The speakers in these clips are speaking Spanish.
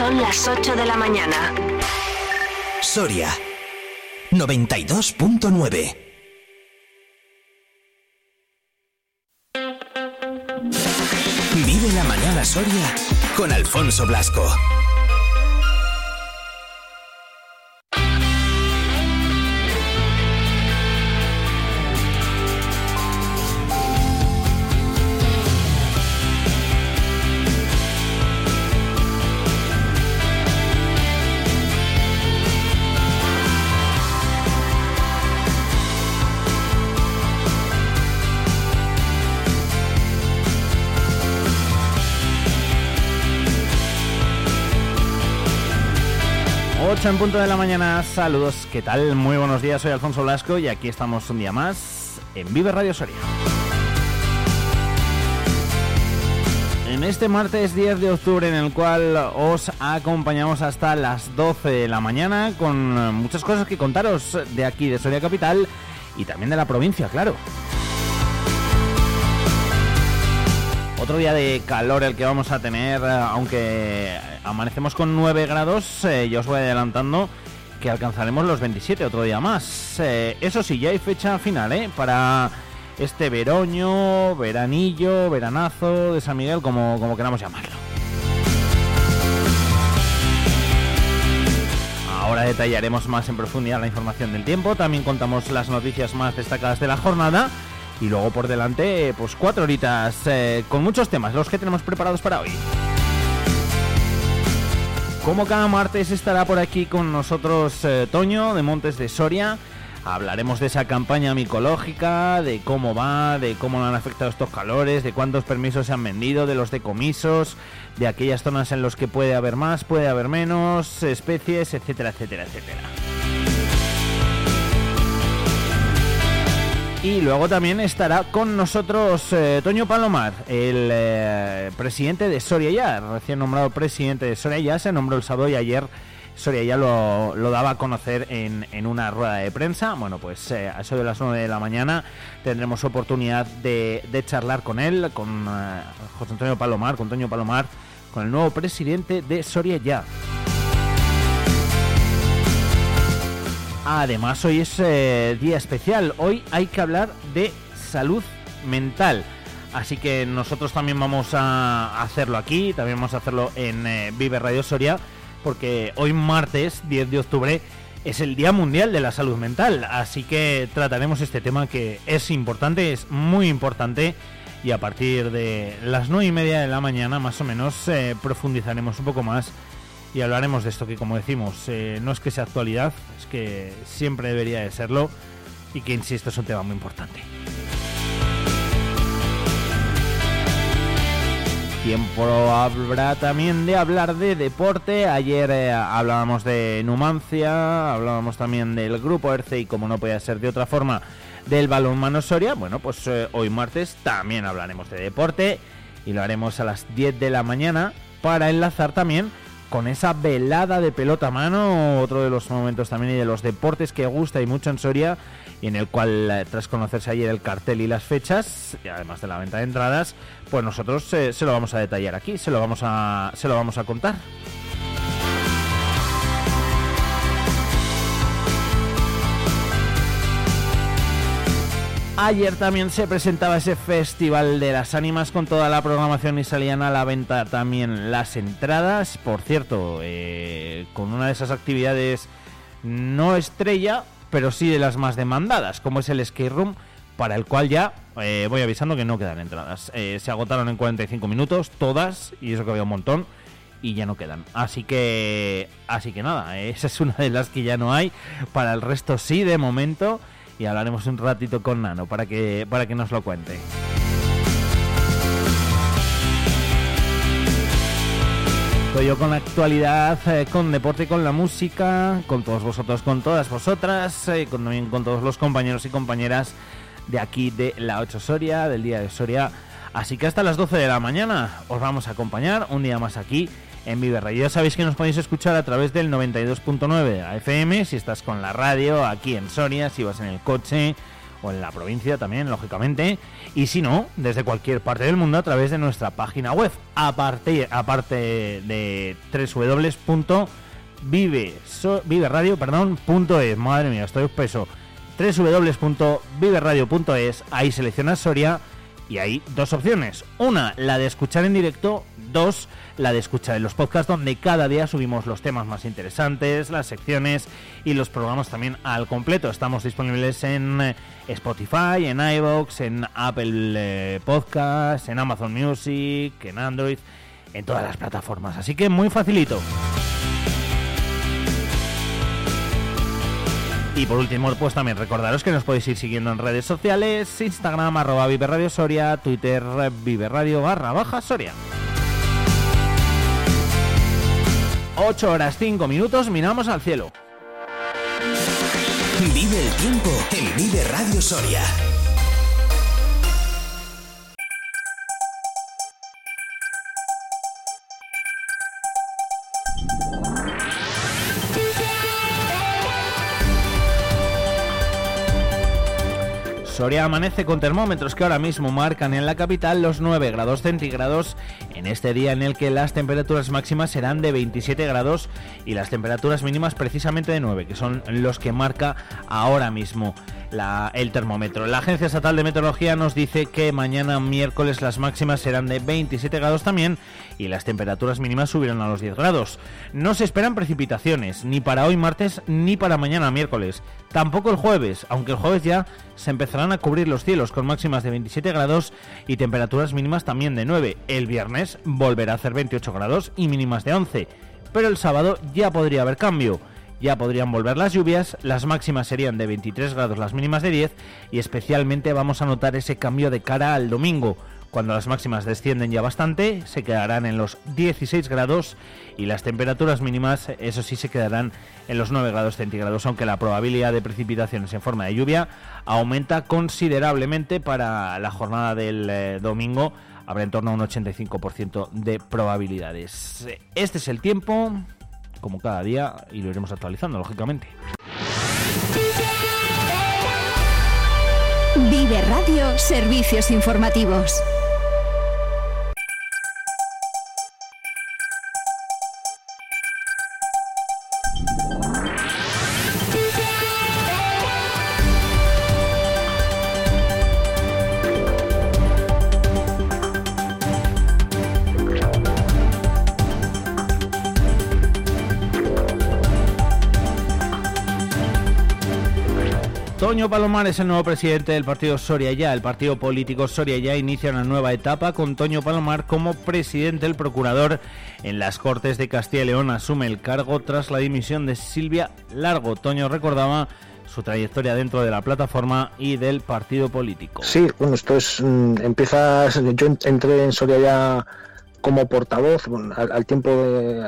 Son las 8 de la mañana. Soria 92.9 Vive la mañana Soria con Alfonso Blasco. En punto de la mañana, saludos, ¿qué tal? Muy buenos días, soy Alfonso Blasco y aquí estamos un día más en Vive Radio Soria. En este martes 10 de octubre en el cual os acompañamos hasta las 12 de la mañana con muchas cosas que contaros de aquí, de Soria Capital y también de la provincia, claro. Otro día de calor el que vamos a tener, aunque amanecemos con 9 grados, eh, yo os voy adelantando que alcanzaremos los 27 otro día más. Eh, eso sí, ya hay fecha final, ¿eh? Para este veroño, veranillo, veranazo de San Miguel, como, como queramos llamarlo. Ahora detallaremos más en profundidad la información del tiempo, también contamos las noticias más destacadas de la jornada y luego por delante, pues cuatro horitas eh, con muchos temas, los que tenemos preparados para hoy. Como cada martes estará por aquí con nosotros eh, Toño de Montes de Soria. Hablaremos de esa campaña micológica, de cómo va, de cómo han afectado estos calores, de cuántos permisos se han vendido, de los decomisos, de aquellas zonas en las que puede haber más, puede haber menos especies, etcétera, etcétera, etcétera. Y luego también estará con nosotros eh, Toño Palomar, el eh, presidente de Soria Ya, recién nombrado presidente de Soria Ya, se nombró el sábado y ayer Soria Ya lo, daba a conocer en, una rueda de prensa. Bueno, pues eh, a eso de las 9 de la mañana tendremos oportunidad de, de charlar con él, con José Antonio Palomar, con Toño Palomar, con el nuevo presidente de Soria Ya. Además, hoy es eh, día especial. Hoy hay que hablar de salud mental. Así que nosotros también vamos a hacerlo aquí, también vamos a hacerlo en eh, Vive Radio Soria, porque hoy martes 10 de octubre es el Día Mundial de la Salud Mental. Así que trataremos este tema que es importante, es muy importante. Y a partir de las 9 y media de la mañana, más o menos, eh, profundizaremos un poco más y hablaremos de esto que como decimos eh, no es que sea actualidad, es que siempre debería de serlo y que insisto es un tema muy importante. Tiempo habrá también de hablar de deporte. Ayer eh, hablábamos de Numancia, hablábamos también del grupo ERCE y como no puede ser de otra forma del balonmano Soria. Bueno, pues eh, hoy martes también hablaremos de deporte y lo haremos a las 10 de la mañana para enlazar también con esa velada de pelota a mano, otro de los momentos también y de los deportes que gusta y mucho en Soria, y en el cual, eh, tras conocerse ayer el cartel y las fechas, y además de la venta de entradas, pues nosotros eh, se lo vamos a detallar aquí, se lo vamos a, se lo vamos a contar. Ayer también se presentaba ese Festival de las Ánimas con toda la programación y salían a la venta también las entradas. Por cierto, eh, con una de esas actividades no estrella, pero sí de las más demandadas, como es el Skate Room, para el cual ya eh, voy avisando que no quedan entradas. Eh, se agotaron en 45 minutos, todas, y eso que había un montón y ya no quedan. Así que, así que nada, esa es una de las que ya no hay. Para el resto sí, de momento y hablaremos un ratito con Nano para que, para que nos lo cuente. Estoy yo con la actualidad, eh, con deporte, con la música, con todos vosotros, con todas vosotras, eh, con, con todos los compañeros y compañeras de aquí de la 8 Soria, del día de Soria. Así que hasta las 12 de la mañana os vamos a acompañar un día más aquí en Vive Radio. Ya sabéis que nos podéis escuchar a través del 92.9 FM si estás con la radio aquí en Soria, si vas en el coche o en la provincia también, lógicamente, y si no, desde cualquier parte del mundo a través de nuestra página web, aparte, aparte de www.viveradio.es, madre mía, estoy espeso, www.viveradio.es, ahí seleccionas Soria y hay dos opciones. Una, la de escuchar en directo. Dos, la de escuchar en los podcasts donde cada día subimos los temas más interesantes, las secciones y los programas también al completo. Estamos disponibles en eh, Spotify, en iVoox, en Apple eh, Podcasts, en Amazon Music, en Android, en todas las plataformas. Así que muy facilito. Y por último, pues también recordaros que nos podéis ir siguiendo en redes sociales, Instagram, arroba Vive Soria, Twitter, Vive Radio barra baja Soria. 8 horas 5 minutos, miramos al cielo. Vive el tiempo en Vive Radio Soria. Soria amanece con termómetros que ahora mismo marcan en la capital los 9 grados centígrados en este día en el que las temperaturas máximas serán de 27 grados y las temperaturas mínimas precisamente de 9, que son los que marca ahora mismo el termómetro. La Agencia Estatal de Meteorología nos dice que mañana miércoles las máximas serán de 27 grados también y las temperaturas mínimas subirán a los 10 grados. No se esperan precipitaciones, ni para hoy martes ni para mañana miércoles. Tampoco el jueves, aunque el jueves ya se empezarán a cubrir los cielos con máximas de 27 grados y temperaturas mínimas también de 9. El viernes volverá a hacer 28 grados y mínimas de 11. Pero el sábado ya podría haber cambio ya podrían volver las lluvias, las máximas serían de 23 grados, las mínimas de 10 y especialmente vamos a notar ese cambio de cara al domingo, cuando las máximas descienden ya bastante, se quedarán en los 16 grados y las temperaturas mínimas, eso sí, se quedarán en los 9 grados centígrados, aunque la probabilidad de precipitaciones en forma de lluvia aumenta considerablemente para la jornada del eh, domingo. Habrá en torno a un 85% de probabilidades. Este es el tiempo como cada día y lo iremos actualizando, lógicamente. Vive Radio Servicios Informativos. Toño Palomar es el nuevo presidente del partido Soria Ya. El partido político Soria Ya inicia una nueva etapa con Toño Palomar como presidente del procurador en las Cortes de Castilla y León. Asume el cargo tras la dimisión de Silvia Largo. Toño recordaba su trayectoria dentro de la plataforma y del partido político. Sí, bueno, esto es. Mm, empieza. Yo entré en Soria Ya como portavoz, al, tiempo de.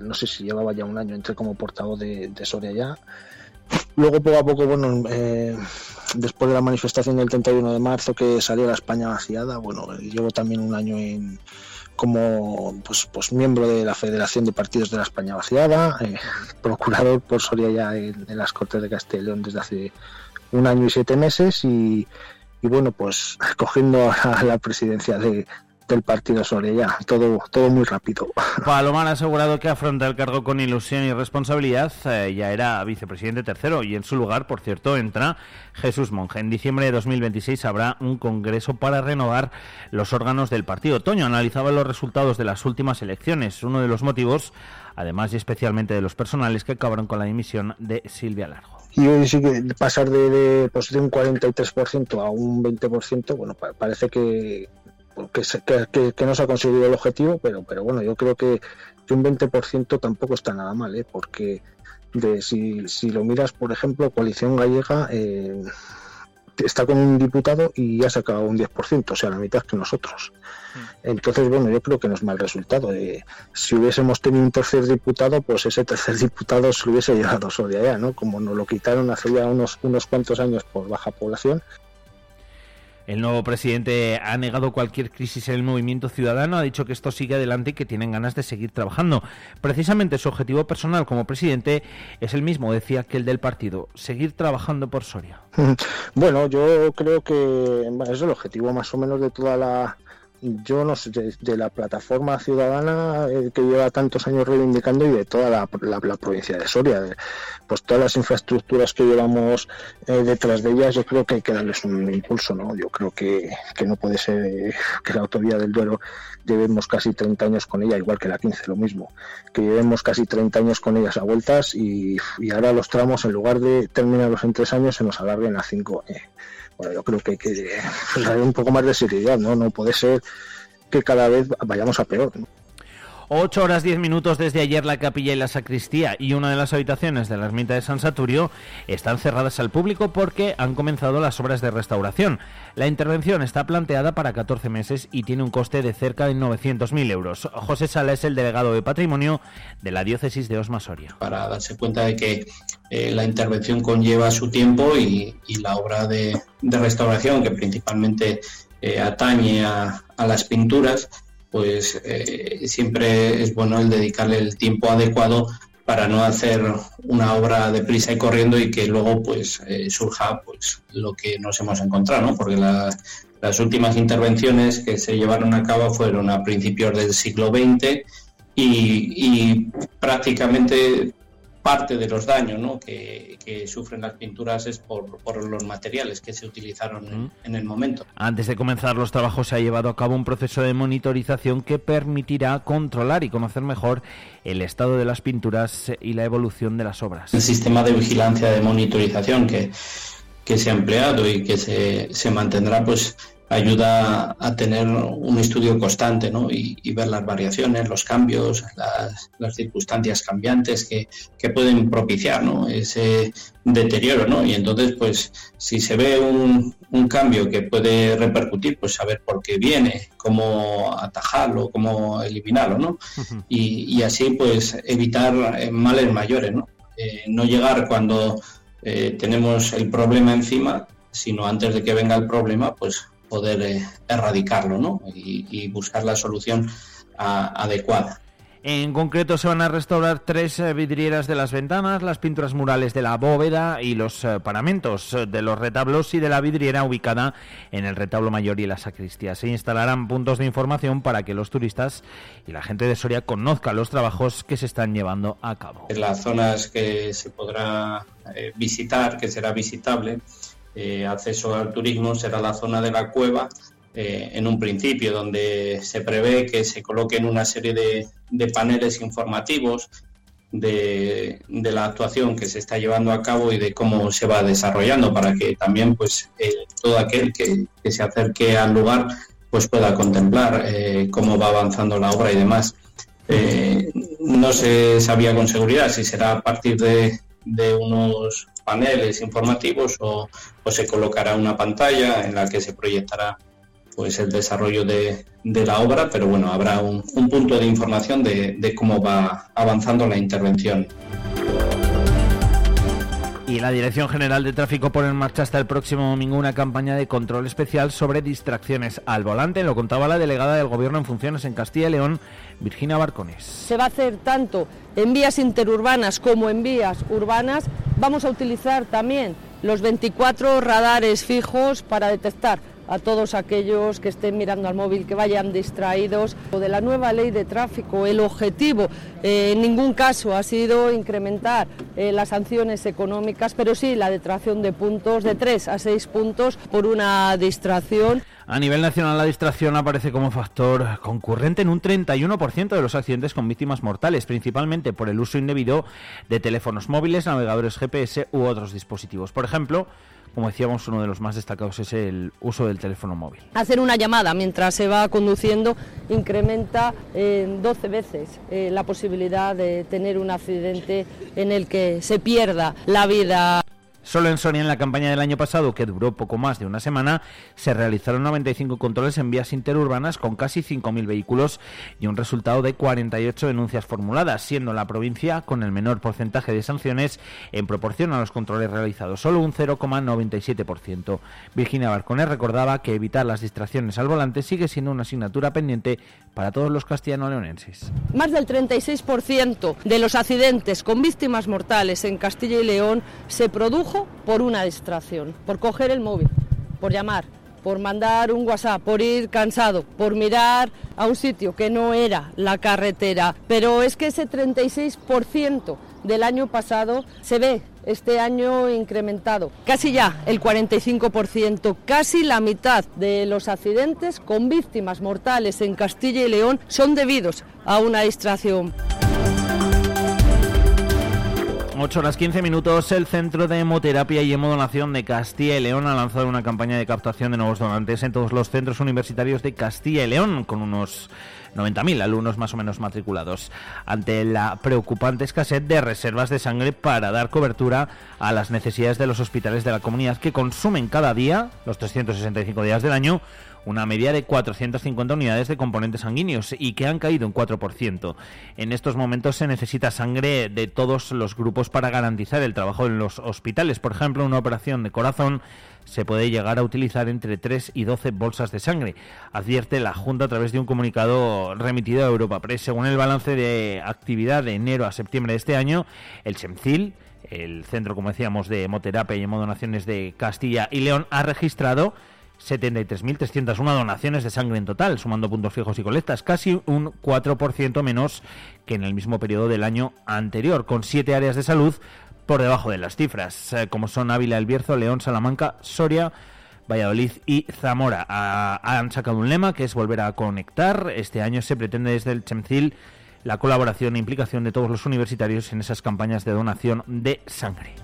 no sé si llevaba ya un año, entré como portavoz de Soria Ya Luego, poco a poco, bueno, eh, después de la manifestación del 31 de marzo que salió la España vaciada, bueno, llevo también un año en, como pues, pues miembro de la Federación de Partidos de la España Vaciada, eh, procurador por Soria ya en, las Cortes de León desde hace un año y siete meses y, y bueno, pues cogiendo a la presidencia de, del partido sobre ya, todo, todo muy rápido. Palomar ha asegurado que afronta el cargo con ilusión y responsabilidad, eh, ya era vicepresidente tercero y en su lugar, por cierto, entra Jesús Monge. En diciembre de 2026 habrá un congreso para renovar los órganos del partido. Toño analizaba los resultados de las últimas elecciones, uno de los motivos, además y especialmente de los personales que acabaron con la dimisión de Silvia Largo. Y hoy sí que pasar de, de, pues de un 43% a un 20%, bueno, parece que, que, que, no se ha conseguido el objetivo, pero, pero bueno, yo creo que, un 20% tampoco está nada mal, ¿eh? porque de, si, si lo miras, por ejemplo, Coalición Gallega eh, está con un diputado y ya ha sacado un 10%, o sea, la mitad que nosotros. Mm. Entonces, bueno, yo creo que no es mal resultado. Eh, si hubiésemos tenido un tercer diputado, pues ese tercer diputado se lo hubiese llevado solo allá, ¿no? Como nos lo quitaron hace ya unos, unos cuantos años por baja población, El nuevo presidente ha negado cualquier crisis en el movimiento ciudadano, ha dicho que esto sigue adelante y que tienen ganas de seguir trabajando. Precisamente su objetivo personal como presidente es el mismo, decía, que el del partido, seguir trabajando por Soria. Bueno, yo creo que es el objetivo más o menos de toda la, yo no sé, de, la plataforma ciudadana eh, que lleva tantos años reivindicando y de toda la, provincia de Soria, pues todas las infraestructuras que llevamos eh, detrás de ellas, yo creo que hay que darles un impulso, ¿no? Yo creo que, que no puede ser eh, que la autovía del Duero llevemos casi 30 años con ella, igual que la 15, lo mismo, que llevemos casi 30 años con ellas a vueltas y, y ahora los tramos, en lugar de terminarlos en tres años, se nos alarguen a cinco bueno, yo creo que hay que un poco más de seriedad, ¿no? No puede ser que cada vez vayamos a peor. 8 horas 10 minutos desde ayer la capilla y la sacristía y una de las habitaciones de la ermita de San Saturio están cerradas al público porque han comenzado las obras de restauración. La intervención está planteada para 14 meses y tiene un coste de cerca de 900.000 euros. José Sala es el delegado de patrimonio de la diócesis de Osma Soria. Para darse cuenta de que eh, la intervención conlleva su tiempo y, la obra de, restauración que principalmente eh, atañe a las pinturas pues eh, siempre es bueno el dedicarle el tiempo adecuado para no hacer una obra deprisa y corriendo y que luego pues eh, surja pues lo que nos hemos encontrado. Porque las últimas intervenciones que se llevaron a cabo fueron a principios del siglo XX y prácticamente parte de los daños que, sufren las pinturas es por, los materiales que se utilizaron en, el momento. Antes de comenzar los trabajos se ha llevado a cabo un proceso de monitorización que permitirá controlar y conocer mejor el estado de las pinturas y la evolución de las obras. El sistema de vigilancia de monitorización que, que se ha empleado y que se, se mantendrá pues ayuda a tener un estudio constante ¿no? y, ver las variaciones, los cambios, las, circunstancias cambiantes que, que, pueden propiciar ¿no? ese deterioro. ¿no? Y entonces, pues, si se ve un, un, cambio que puede repercutir, pues saber por qué viene, cómo atajarlo, cómo eliminarlo, ¿no? y, y, así, pues, evitar eh, males mayores, ¿no? Eh, no llegar cuando eh, tenemos el problema encima, sino antes de que venga el problema, pues poder eh, erradicarlo ¿no? y, buscar la solución adecuada. En concreto se van a restaurar tres eh, vidrieras de las ventanas, las pinturas murales de la bóveda y los eh, paramentos de los retablos y de la vidriera ubicada en el retablo mayor y la sacristía. Se instalarán puntos de información para que los turistas y la gente de Soria conozcan los trabajos que se están llevando a cabo. En las zonas que se podrá visitar, que será visitable, eh, acceso al turismo será la zona de la cueva eh, en un principio, donde se prevé que se coloquen una serie de, paneles informativos de, la actuación que se está llevando a cabo y de cómo se va desarrollando para que también pues eh, todo aquel que, se acerque al lugar pues pueda contemplar cómo va avanzando la obra y demás. no se sabía con seguridad si será a partir de, de unos paneles informativos o, se colocará una pantalla en la que se proyectará pues el desarrollo de, la obra, pero bueno, habrá un, punto de información de, de cómo va avanzando la intervención. Y la Dirección General de Tráfico pone en marcha hasta el próximo domingo una campaña de control especial sobre distracciones al volante. Lo contaba la delegada del Gobierno en funciones en Castilla y León, Virginia Barcones. Se va a hacer tanto en vías interurbanas como en vías urbanas. Vamos a utilizar también los 24 radares fijos para detectar a todos aquellos que estén mirando al móvil, que vayan distraídos. De la nueva ley de tráfico, el objetivo eh, en ningún caso ha sido incrementar eh, las sanciones económicas, pero sí la detracción de puntos, de 3 a 6 puntos por una distracción. A nivel nacional, la distracción aparece como factor concurrente en un 31% de los accidentes con víctimas mortales, principalmente por el uso indebido de teléfonos móviles, navegadores GPS u otros dispositivos. Por ejemplo, como decíamos, uno de los más destacados es el uso del teléfono móvil. Hacer una llamada mientras se va conduciendo incrementa en 12 veces eh, la posibilidad de tener un accidente en el que se pierda la vida. Solo en Soria, en la campaña del año pasado, que duró poco más de una semana, se realizaron 95 controles en vías interurbanas con casi 5.000 vehículos y un resultado de 48 denuncias formuladas, siendo la provincia con el menor porcentaje de sanciones en proporción a los controles realizados, solo un 0,97%. Virginia Barcones recordaba que evitar las distracciones al volante sigue siendo una asignatura pendiente para todos los castellano-leonenses. Más del 36% de los accidentes con víctimas mortales en Castilla y León se produjo por una distracción, por coger el móvil, por llamar, por mandar un WhatsApp, por ir cansado, por mirar a un sitio que no era la carretera. Pero es que ese 36% del año pasado se ve este año incrementado. Casi ya el 45%, casi la mitad de los accidentes con víctimas mortales en Castilla y León son debidos a una distracción. 8 horas 15 minutos, el Centro de Hemoterapia y Hemodonación de Castilla y León ha lanzado una campaña de captación de nuevos donantes en todos los centros universitarios de Castilla y León, con unos 90.000 alumnos más o menos matriculados, ante la preocupante escasez de reservas de sangre para dar cobertura a las necesidades de los hospitales de la comunidad que consumen cada día, los 365 días del año, una media de 450 unidades de componentes sanguíneos y que han caído un 4%. En estos momentos se necesita sangre de todos los grupos para garantizar el trabajo en los hospitales. Por ejemplo, una operación de corazón se puede llegar a utilizar entre 3 y 12 bolsas de sangre, advierte la Junta a través de un comunicado remitido a Europa Press. Según el balance de actividad de enero a septiembre de este año, el SEMCIL, el centro, como decíamos, de hemoterapia y hemodonaciones de Castilla y León, ha registrado 73.301 donaciones de sangre en total, sumando puntos fijos y colectas, casi un 4% menos que en el mismo periodo del año anterior, con siete áreas de salud por debajo de las cifras, eh, como son Ávila, El Bierzo, León, Salamanca, Soria, Valladolid y Zamora. han sacado un lema que es volver a conectar. Este año se pretende desde el Chemcil la colaboración e implicación de todos los universitarios en esas campañas de donación de sangre.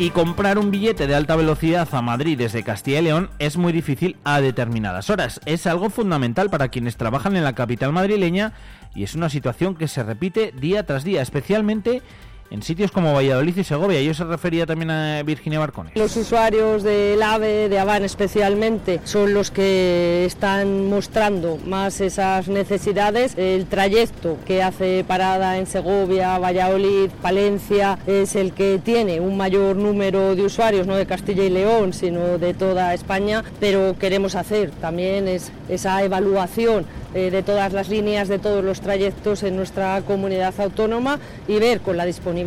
Y comprar un billete de alta velocidad a Madrid desde Castilla y León es muy difícil a determinadas horas. Es algo fundamental para quienes trabajan en la capital madrileña y es una situación que se repite día tras día, especialmente en sitios como Valladolid y Segovia. Yo se refería también a Virginia Barcones. Los usuarios del AVE, de Avan especialmente, son los que están mostrando más esas necesidades. El trayecto que hace parada en Segovia, Valladolid, Palencia es el que tiene un mayor número de usuarios, no de Castilla y León, sino de toda España, pero queremos hacer también es esa evaluación eh, de todas las líneas, de todos los trayectos en nuestra comunidad autónoma y ver con la disponibilidad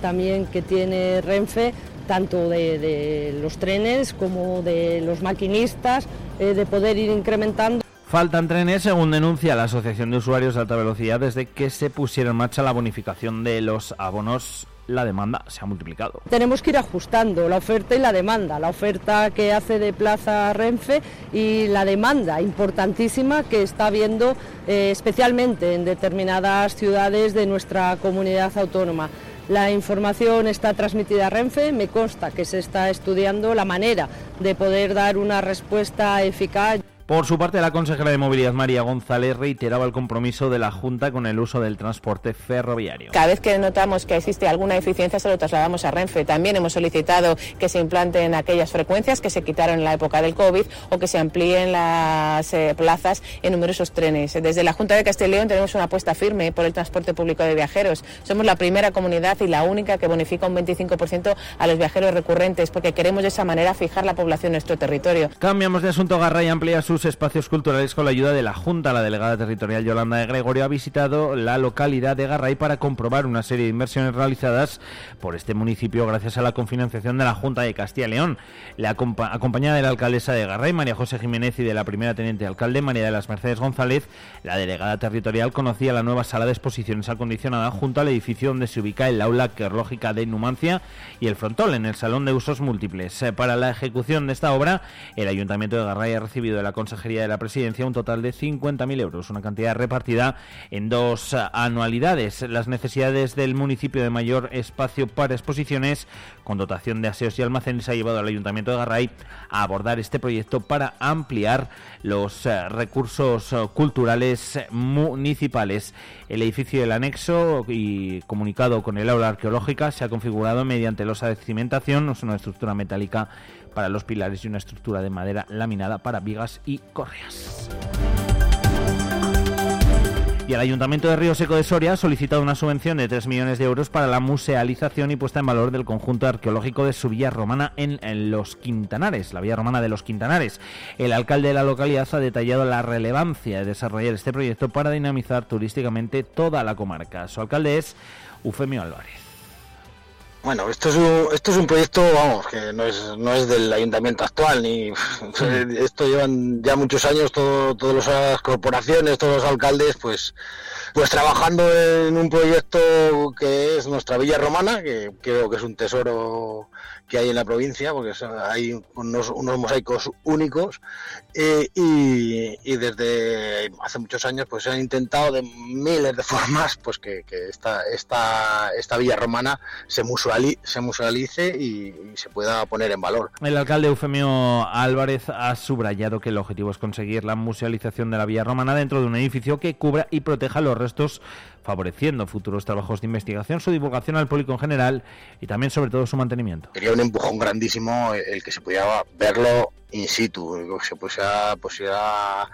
también que tiene Renfe tanto de, los trenes como de los maquinistas, eh, de poder ir incrementando. Faltan trenes, según denuncia la Asociación de Usuarios de Alta Velocidad, desde que se pusiera en marcha la bonificación de los abonos la demanda se ha multiplicado. Tenemos que ir ajustando la oferta y la demanda, la oferta que hace de Plaza Renfe y la demanda importantísima que está habiendo eh, especialmente en determinadas ciudades de nuestra comunidad autónoma. La información está transmitida a Renfe, me consta que se está estudiando la manera de poder dar una respuesta eficaz. Por su parte, la consejera de Movilidad María González reiteraba el compromiso de la Junta con el uso del transporte ferroviario. Cada vez que notamos que existe alguna eficiencia se lo trasladamos a Renfe. También hemos solicitado que se implanten aquellas frecuencias que se quitaron en la época del COVID o que se amplíen las eh, plazas en numerosos trenes. Desde la Junta de León tenemos una apuesta firme por el transporte público de viajeros. Somos la primera comunidad y la única que bonifica un 25% a los viajeros recurrentes porque queremos de esa manera fijar la población en nuestro territorio. Cambiamos de asunto. Garra y amplía su espacios culturales con la ayuda de la Junta. La delegada territorial Yolanda de Gregorio ha visitado la localidad de Garray para comprobar una serie de inversiones realizadas por este municipio gracias a la confinanciación de la Junta de Castilla y León. La acompañada de la alcaldesa de Garray, María José Jiménez, y de la primera teniente alcalde, María de las Mercedes González, la delegada territorial conocía la nueva sala de exposiciones acondicionada junto al edificio donde se ubica el aula arqueológica de Numancia y el frontón en el salón de usos múltiples. Para la ejecución de esta obra, el Ayuntamiento de Garray ha recibido de la Consejería de la Presidencia un total de 50.000 euros, una cantidad repartida en dos anualidades. Las necesidades del municipio de mayor espacio para exposiciones, con dotación de aseos y almacenes, ha llevado al Ayuntamiento de Garray a abordar este proyecto para ampliar los eh, recursos eh, culturales municipales. El edificio del anexo y comunicado con el aula arqueológica se ha configurado mediante losa de cimentación, es una estructura metálica para los pilares y una estructura de madera laminada para vigas y correas. Y el Ayuntamiento de Río Seco de Soria ha solicitado una subvención de 3 millones de euros para la musealización y puesta en valor del conjunto arqueológico de su villa romana en, Los Quintanares, la villa romana de Los Quintanares. El alcalde de la localidad ha detallado la relevancia de desarrollar este proyecto para dinamizar turísticamente toda la comarca. Su alcalde es Eufemio Álvarez. Bueno, esto es un, esto es un proyecto, vamos, que no es, no es del ayuntamiento actual, ni esto llevan ya muchos años, todo, todas las corporaciones, todos los alcaldes, pues, pues trabajando en un proyecto que es nuestra Villa Romana, que creo que es un tesoro que hay en la provincia, porque hay unos, unos mosaicos únicos eh, y, desde hace muchos años pues se han intentado de miles de formas pues que, esta, esta, esta villa romana se, se musealice y, se pueda poner en valor. El alcalde Eufemio Álvarez ha subrayado que el objetivo es conseguir la musealización de la villa romana dentro de un edificio que cubra y proteja los restos favoreciendo futuros trabajos de investigación, su divulgación al público en general y también sobre todo su mantenimiento. Un empujón grandísimo el que se pudiera verlo in situ, que se pudiera, pudiera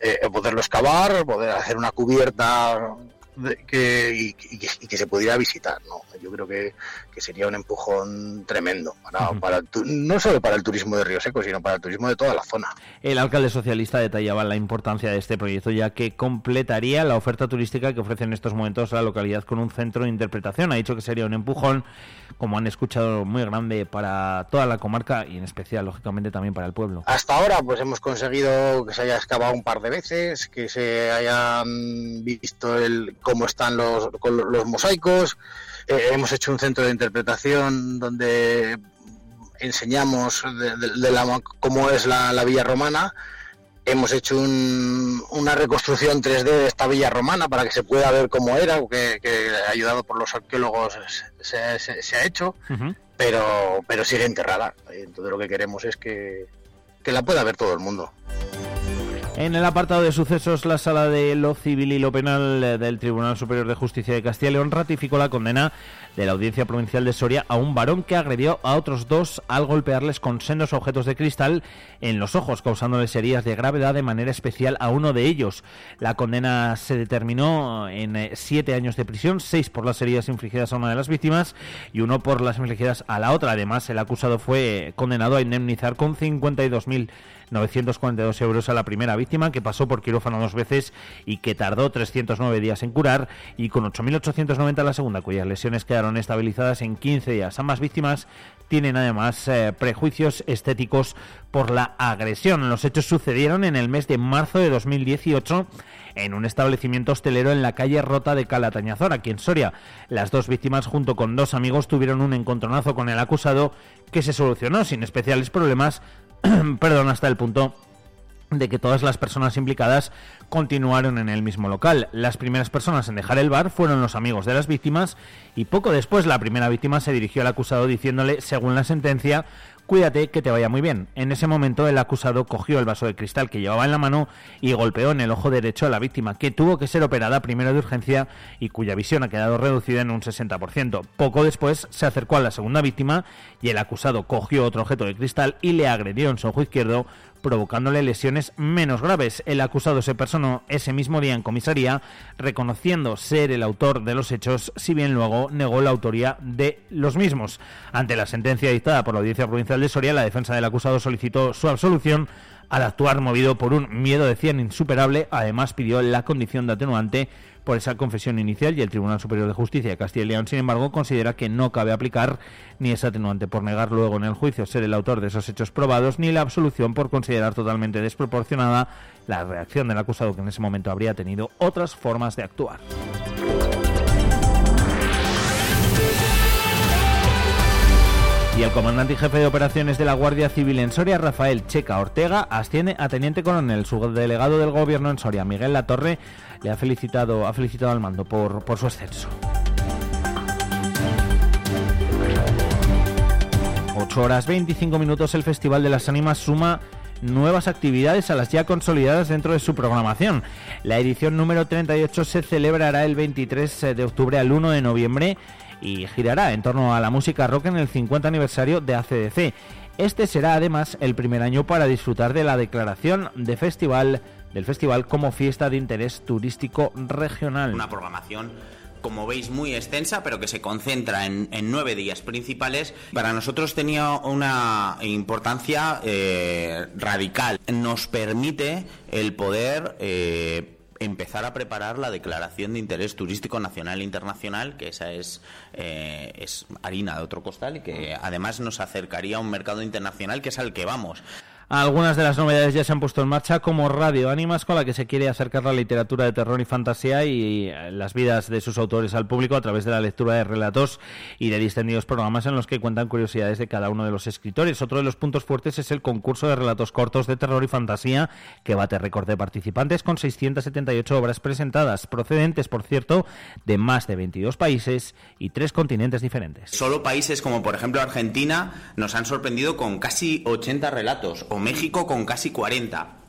eh, poderlo excavar, poder hacer una cubierta que, y, que, se pudiera visitar. ¿no? Yo creo que, sería un empujón tremendo, para, no solo para el turismo de Río Seco, sino para el turismo de toda la zona. El alcalde socialista detallaba la importancia de este proyecto, ya que completaría la oferta turística que ofrece en estos momentos la localidad con un centro de interpretación. Ha dicho que sería un empujón, como han escuchado, muy grande para toda la comarca y en especial, lógicamente, también para el pueblo. Hasta ahora, pues hemos conseguido que se haya excavado un par de veces, que se hayan visto el cómo están los, los mosaicos. Eh, hemos hecho un centro de interpretación donde enseñamos de, la, cómo es la, villa romana. Hemos hecho una reconstrucción 3D de esta villa romana para que se pueda ver cómo era, que, ayudado por los arqueólogos se, ha hecho, pero, pero sigue enterrada. Entonces lo que queremos es que, que la pueda ver todo el mundo. En el apartado de sucesos, la sala de lo civil y lo penal eh, del Tribunal Superior de Justicia de Castilla y León ratificó la condena de la Audiencia Provincial de Soria a un varón que agredió a otros dos al golpearles con sendos objetos de cristal en los ojos, causándoles heridas de gravedad de manera especial a uno de ellos. La condena se determinó en eh, siete años de prisión, seis por las heridas infligidas a una de las víctimas y uno por las infligidas a la otra. Además, el acusado fue condenado a indemnizar con 52.000 942 euros a la primera víctima que pasó por quirófano dos veces y que tardó 309 días en curar y con 8.890 a la segunda cuyas lesiones quedaron estabilizadas en 15 días. Ambas víctimas tienen además eh, prejuicios estéticos por la agresión. Los hechos sucedieron en el mes de marzo de 2018 en un establecimiento hostelero en la calle Rota de Calatañazor, aquí en Soria. Las dos víctimas, junto con dos amigos, tuvieron un encontronazo con el acusado que se solucionó sin especiales problemas perdón, hasta el punto de que todas las personas implicadas continuaron en el mismo local. Las primeras personas en dejar el bar fueron los amigos de las víctimas y poco después la primera víctima se dirigió al acusado diciéndole, según la sentencia, cuídate que te vaya muy bien. En ese momento el acusado cogió el vaso de cristal que llevaba en la mano y golpeó en el ojo derecho a la víctima, que tuvo que ser operada primero de urgencia y cuya visión ha quedado reducida en un 60%. Poco después se acercó a la segunda víctima y el acusado cogió otro objeto de cristal y le agredió en su ojo izquierdo provocándole lesiones menos graves. El acusado se personó ese mismo día en comisaría, reconociendo ser el autor de los hechos, si bien luego negó la autoría de los mismos. Ante la sentencia dictada por la Audiencia Provincial de Soria, la defensa del acusado solicitó su absolución al actuar movido por un miedo, decían, insuperable. Además, pidió la condición de atenuante por esa confesión inicial y el Tribunal Superior de Justicia de Castilla y León, sin embargo, considera que no cabe aplicar ni esa atenuante por negar luego en el juicio ser el autor de esos hechos probados, ni la absolución por considerar totalmente desproporcionada la reacción del acusado que en ese momento habría tenido otras formas de actuar. Y el comandante y jefe de operaciones de la Guardia Civil en Soria, Rafael Checa Ortega, asciende a teniente coronel. Su delegado del gobierno en Soria, Miguel Latorre, le ha felicitado, ha felicitado al mando por, por su ascenso. 8 horas 25 minutos el Festival de las Ánimas suma nuevas actividades a las ya consolidadas dentro de su programación. La edición número 38 se celebrará el 23 de octubre al 1 de noviembre y girará en torno a la música rock en el 50 aniversario de ACDC. Este será además el primer año para disfrutar de la declaración de festival del festival como fiesta de interés turístico regional. Una programación como veis, muy extensa, pero que se concentra en, nueve días principales. Para nosotros tenía una importancia eh, radical. Nos permite el poder eh, empezar a preparar la declaración de interés turístico nacional e internacional, que esa es, eh, es harina de otro costal y que además nos acercaría a un mercado internacional que es al que vamos. Algunas de las novedades ya se han puesto en marcha, como Radio Ánimas, con la que se quiere acercar la literatura de terror y fantasía y eh, las vidas de sus autores al público a través de la lectura de relatos y de distendidos programas en los que cuentan curiosidades de cada uno de los escritores. Otro de los puntos fuertes es el concurso de relatos cortos de terror y fantasía, que bate récord de participantes con 678 obras presentadas, procedentes, por cierto, de más de 22 países y tres continentes diferentes. Solo países como, por ejemplo, Argentina nos han sorprendido con casi 80 relatos o México con casi 40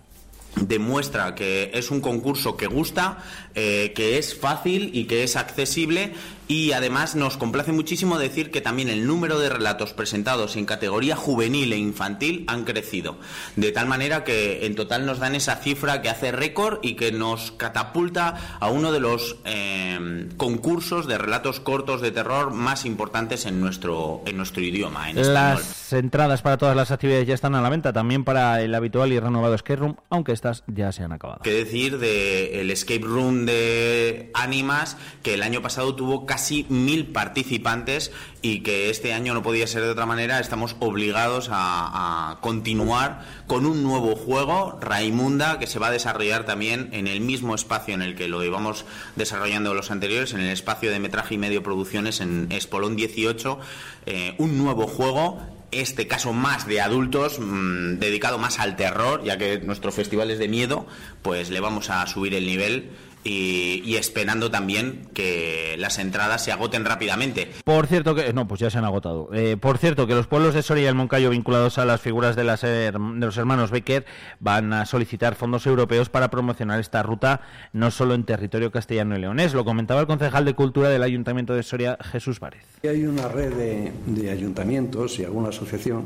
demuestra que es un concurso que gusta, eh, que es fácil y que es accesible y además nos complace muchísimo decir que también el número de relatos presentados en categoría juvenil e infantil han crecido. De tal manera que en total nos dan esa cifra que hace récord y que nos catapulta a uno de los eh, concursos de relatos cortos de terror más importantes en nuestro, en nuestro idioma. En las entradas para todas las actividades ya están a la venta, también para el habitual y renovado Escape Room, aunque estas ya se han acabado. ¿Qué decir del Escape Room de Animas, que el año pasado tuvo casi mil participantes y que este año no podía ser de otra manera. Estamos obligados a, continuar con un nuevo juego, Raimunda, que se va a desarrollar también en el mismo espacio en el que lo íbamos desarrollando los anteriores, en el espacio de metraje y medio producciones en Espolón 18. Eh, un nuevo juego este caso más de adultos, mm, dedicado más al terror, ya que nuestro festival es de miedo, pues le vamos a subir el nivel y, esperando también que las entradas se agoten rápidamente. Por cierto que no, pues ya se han agotado. Eh, por cierto que los pueblos de Soria y el Moncayo vinculados a las figuras de, las, de los hermanos Becker van a solicitar fondos europeos para promocionar esta ruta no solo en territorio castellano y leonés. Lo comentaba el concejal de Cultura del Ayuntamiento de Soria, Jesús Várez. Hay una red de, de ayuntamientos y alguna asociación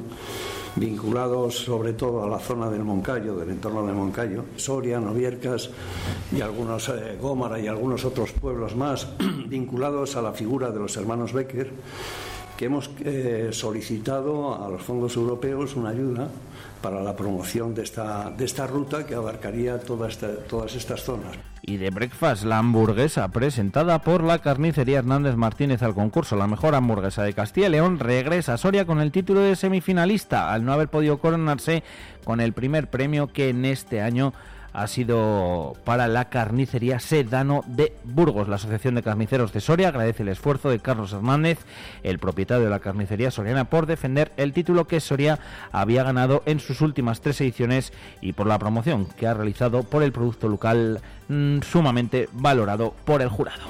vinculados sobre todo a la zona del Moncayo, del entorno del Moncayo, Soria, Noviercas y algunos eh, Gómara y algunos otros pueblos más vinculados a la figura de los hermanos Becker, que hemos eh, solicitado a los fondos europeos una ayuda para la promoción de esta, de esta ruta que abarcaría toda todas estas zonas. Y de breakfast, la hamburguesa presentada por la carnicería Hernández Martínez al concurso La mejor hamburguesa de Castilla y León regresa a Soria con el título de semifinalista al no haber podido coronarse con el primer premio que en este año ha sido para la carnicería Sedano de Burgos. La Asociación de Carniceros de Soria agradece el esfuerzo de Carlos Hernández, el propietario de la carnicería soriana, por defender el título que Soria había ganado en sus últimas tres ediciones y por la promoción que ha realizado por el producto local mm, sumamente valorado por el jurado.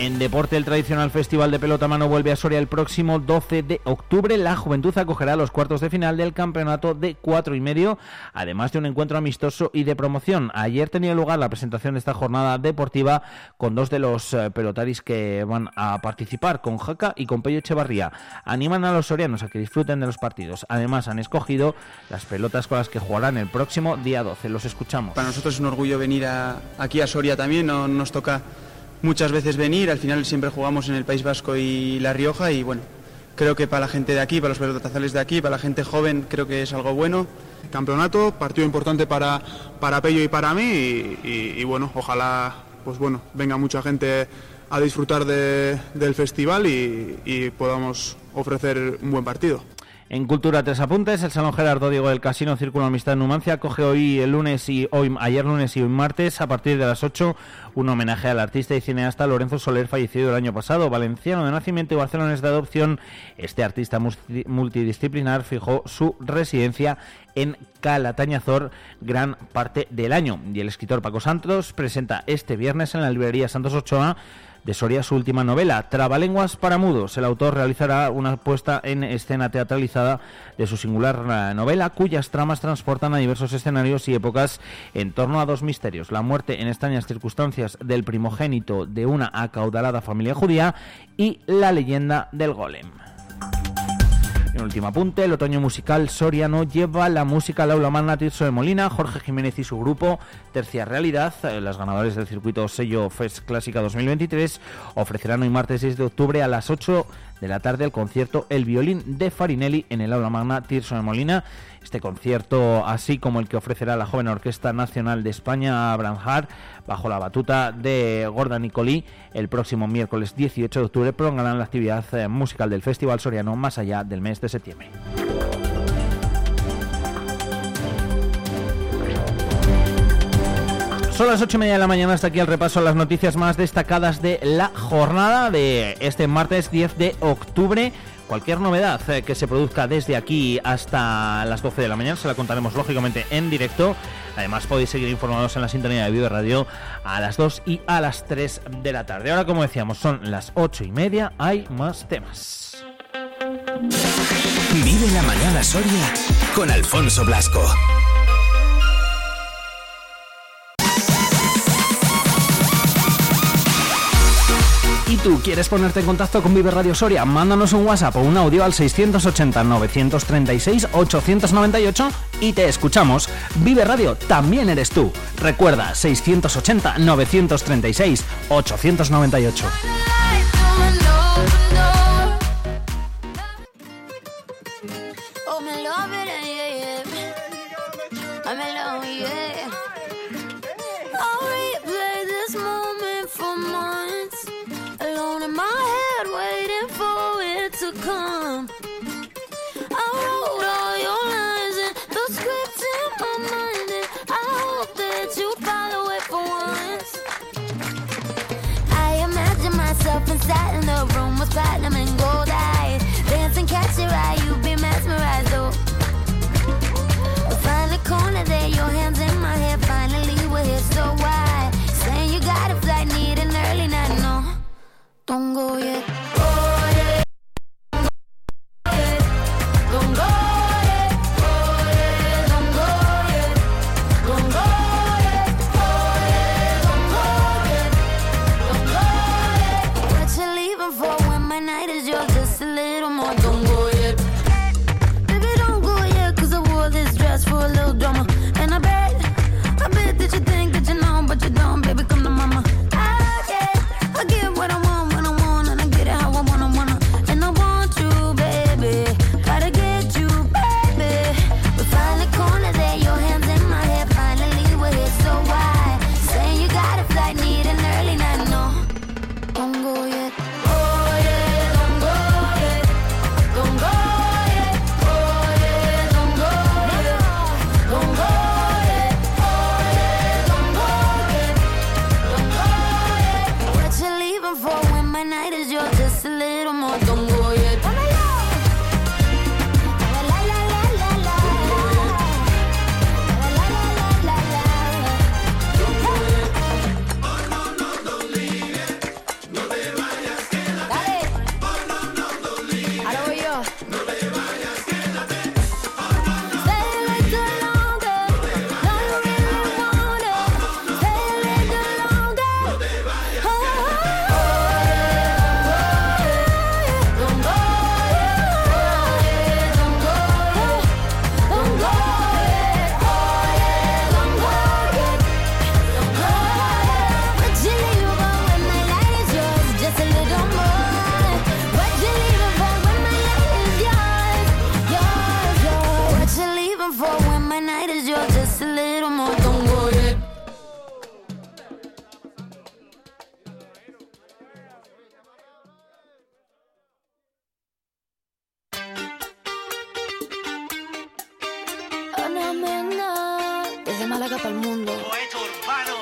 En deporte, el tradicional Festival de Pelota Mano vuelve a Soria el próximo 12 de octubre. La Juventud acogerá los cuartos de final del campeonato de cuatro y medio, además de un encuentro amistoso y de promoción. Ayer tenía lugar la presentación de esta jornada deportiva con dos de los eh, pelotaris que van a participar, con Jaca y con Pello Echevarría. Animan a los sorianos a que disfruten de los partidos. Además, han escogido las pelotas con las que jugarán el próximo día 12. Los escuchamos. Para nosotros es un orgullo venir aquí a Soria también. No, nos toca muchas veces venir, al final siempre jugamos en el País Vasco y La Rioja y bueno, creo que para la gente de aquí, para los pelotazales de aquí, para la gente joven, creo que es algo bueno. Campeonato, partido importante para, para Pello y para mí y, bueno, ojalá pues bueno, venga mucha gente a disfrutar del festival y podamos ofrecer un buen partido. En Cultura Tres Apuntes, el Salón Gerardo Diego del Casino Círculo Amistad Numancia coge hoy el lunes y hoy ayer lunes y hoy martes a partir de las 8 un homenaje al artista y cineasta Lorenzo Soler fallecido el año pasado, valenciano de nacimiento y barcelonés de adopción. Este artista multidisciplinar fijó su residencia en Calatañazor gran parte del año y el escritor Paco Santos presenta este viernes en la librería Santos Ochoa de Soria su última novela, Trabalenguas para mudos. El autor realizará una puesta en escena teatralizada de su singular eh, novela, cuyas tramas transportan a diversos escenarios y épocas en torno a dos misterios, la muerte en extrañas circunstancias del primogénito de una acaudalada familia judía y la leyenda del golem. En último apunte, el otoño musical soriano lleva la música al aula magna Tirso de Molina, Jorge Jiménez y su grupo Tercia Realidad, eh, las ganadoras del circuito sello Fest Clásica 2023, ofrecerán hoy martes 6 de octubre a las 8 de la tarde el concierto El violín de Farinelli en el aula magna Tirso de Molina este concierto, así como el que ofrecerá la Joven Orquesta Nacional de España, Branjar, bajo la batuta de Gorda Nicolí, el próximo miércoles 18 de octubre prolongarán la actividad eh, musical del Festival Soriano más allá del mes de septiembre. Son las ocho y media de la mañana, hasta aquí el repaso a las noticias más destacadas de la jornada de este martes 10 de octubre. Cualquier novedad eh, que se produzca desde aquí hasta las 12 de la mañana se la contaremos lógicamente en directo. Además podéis seguir informados en la sintonía de Vive Radio a las 2 y a las 3 de la tarde. Ahora como decíamos son las 8 y media, hay más temas. Vive la mañana Soria con Alfonso Blasco. Tú quieres ponerte en contacto con Vive Radio Soria? Mándanos un WhatsApp o un audio al 680-936-898 y te escuchamos. Vive Radio también eres tú. Recuerda, 680-936-898. Desde Málaga para el mundo.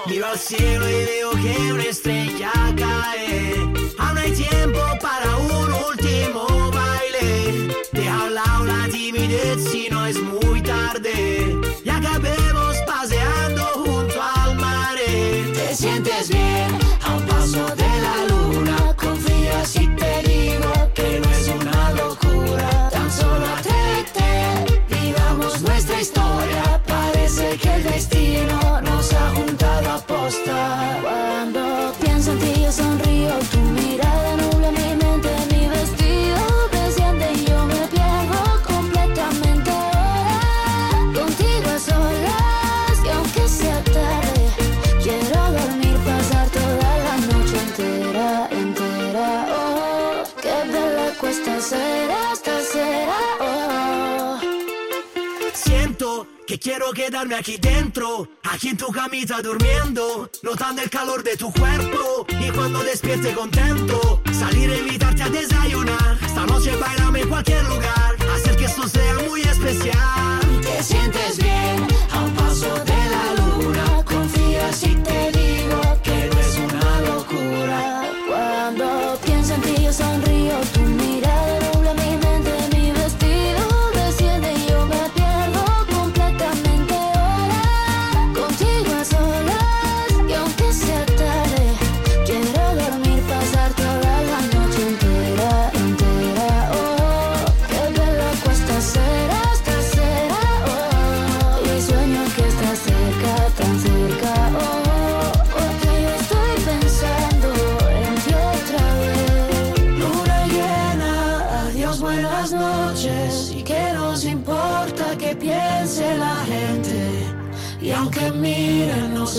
Miro al cielo y veo que una estrella cae. Aún no hay tiempo para un último baile. Deja a un lado la timidez si no es muy tarde. Y acabemos paseando junto al mar. Te sientes bien pienso quedarme aquí dentro, aquí en tu camita durmiendo, notando el calor de tu cuerpo y cuando despierte contento, salir a invitarte a desayunar. Esta noche bailame en cualquier lugar, hacer que esto sea muy especial. Te sientes bien a un paso de la luna, confía si te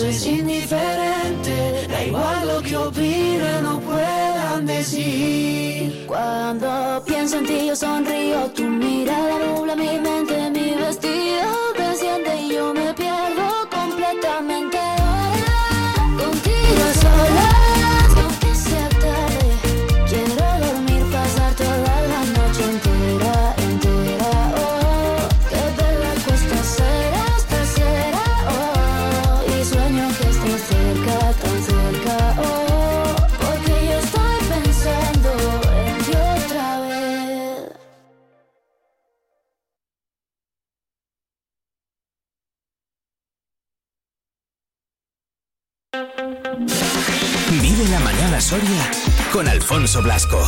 es indiferente. Da igual lo que opinen o puedan decir. Cuando pienso en ti yo sonrío, Con Alfonso Blasco.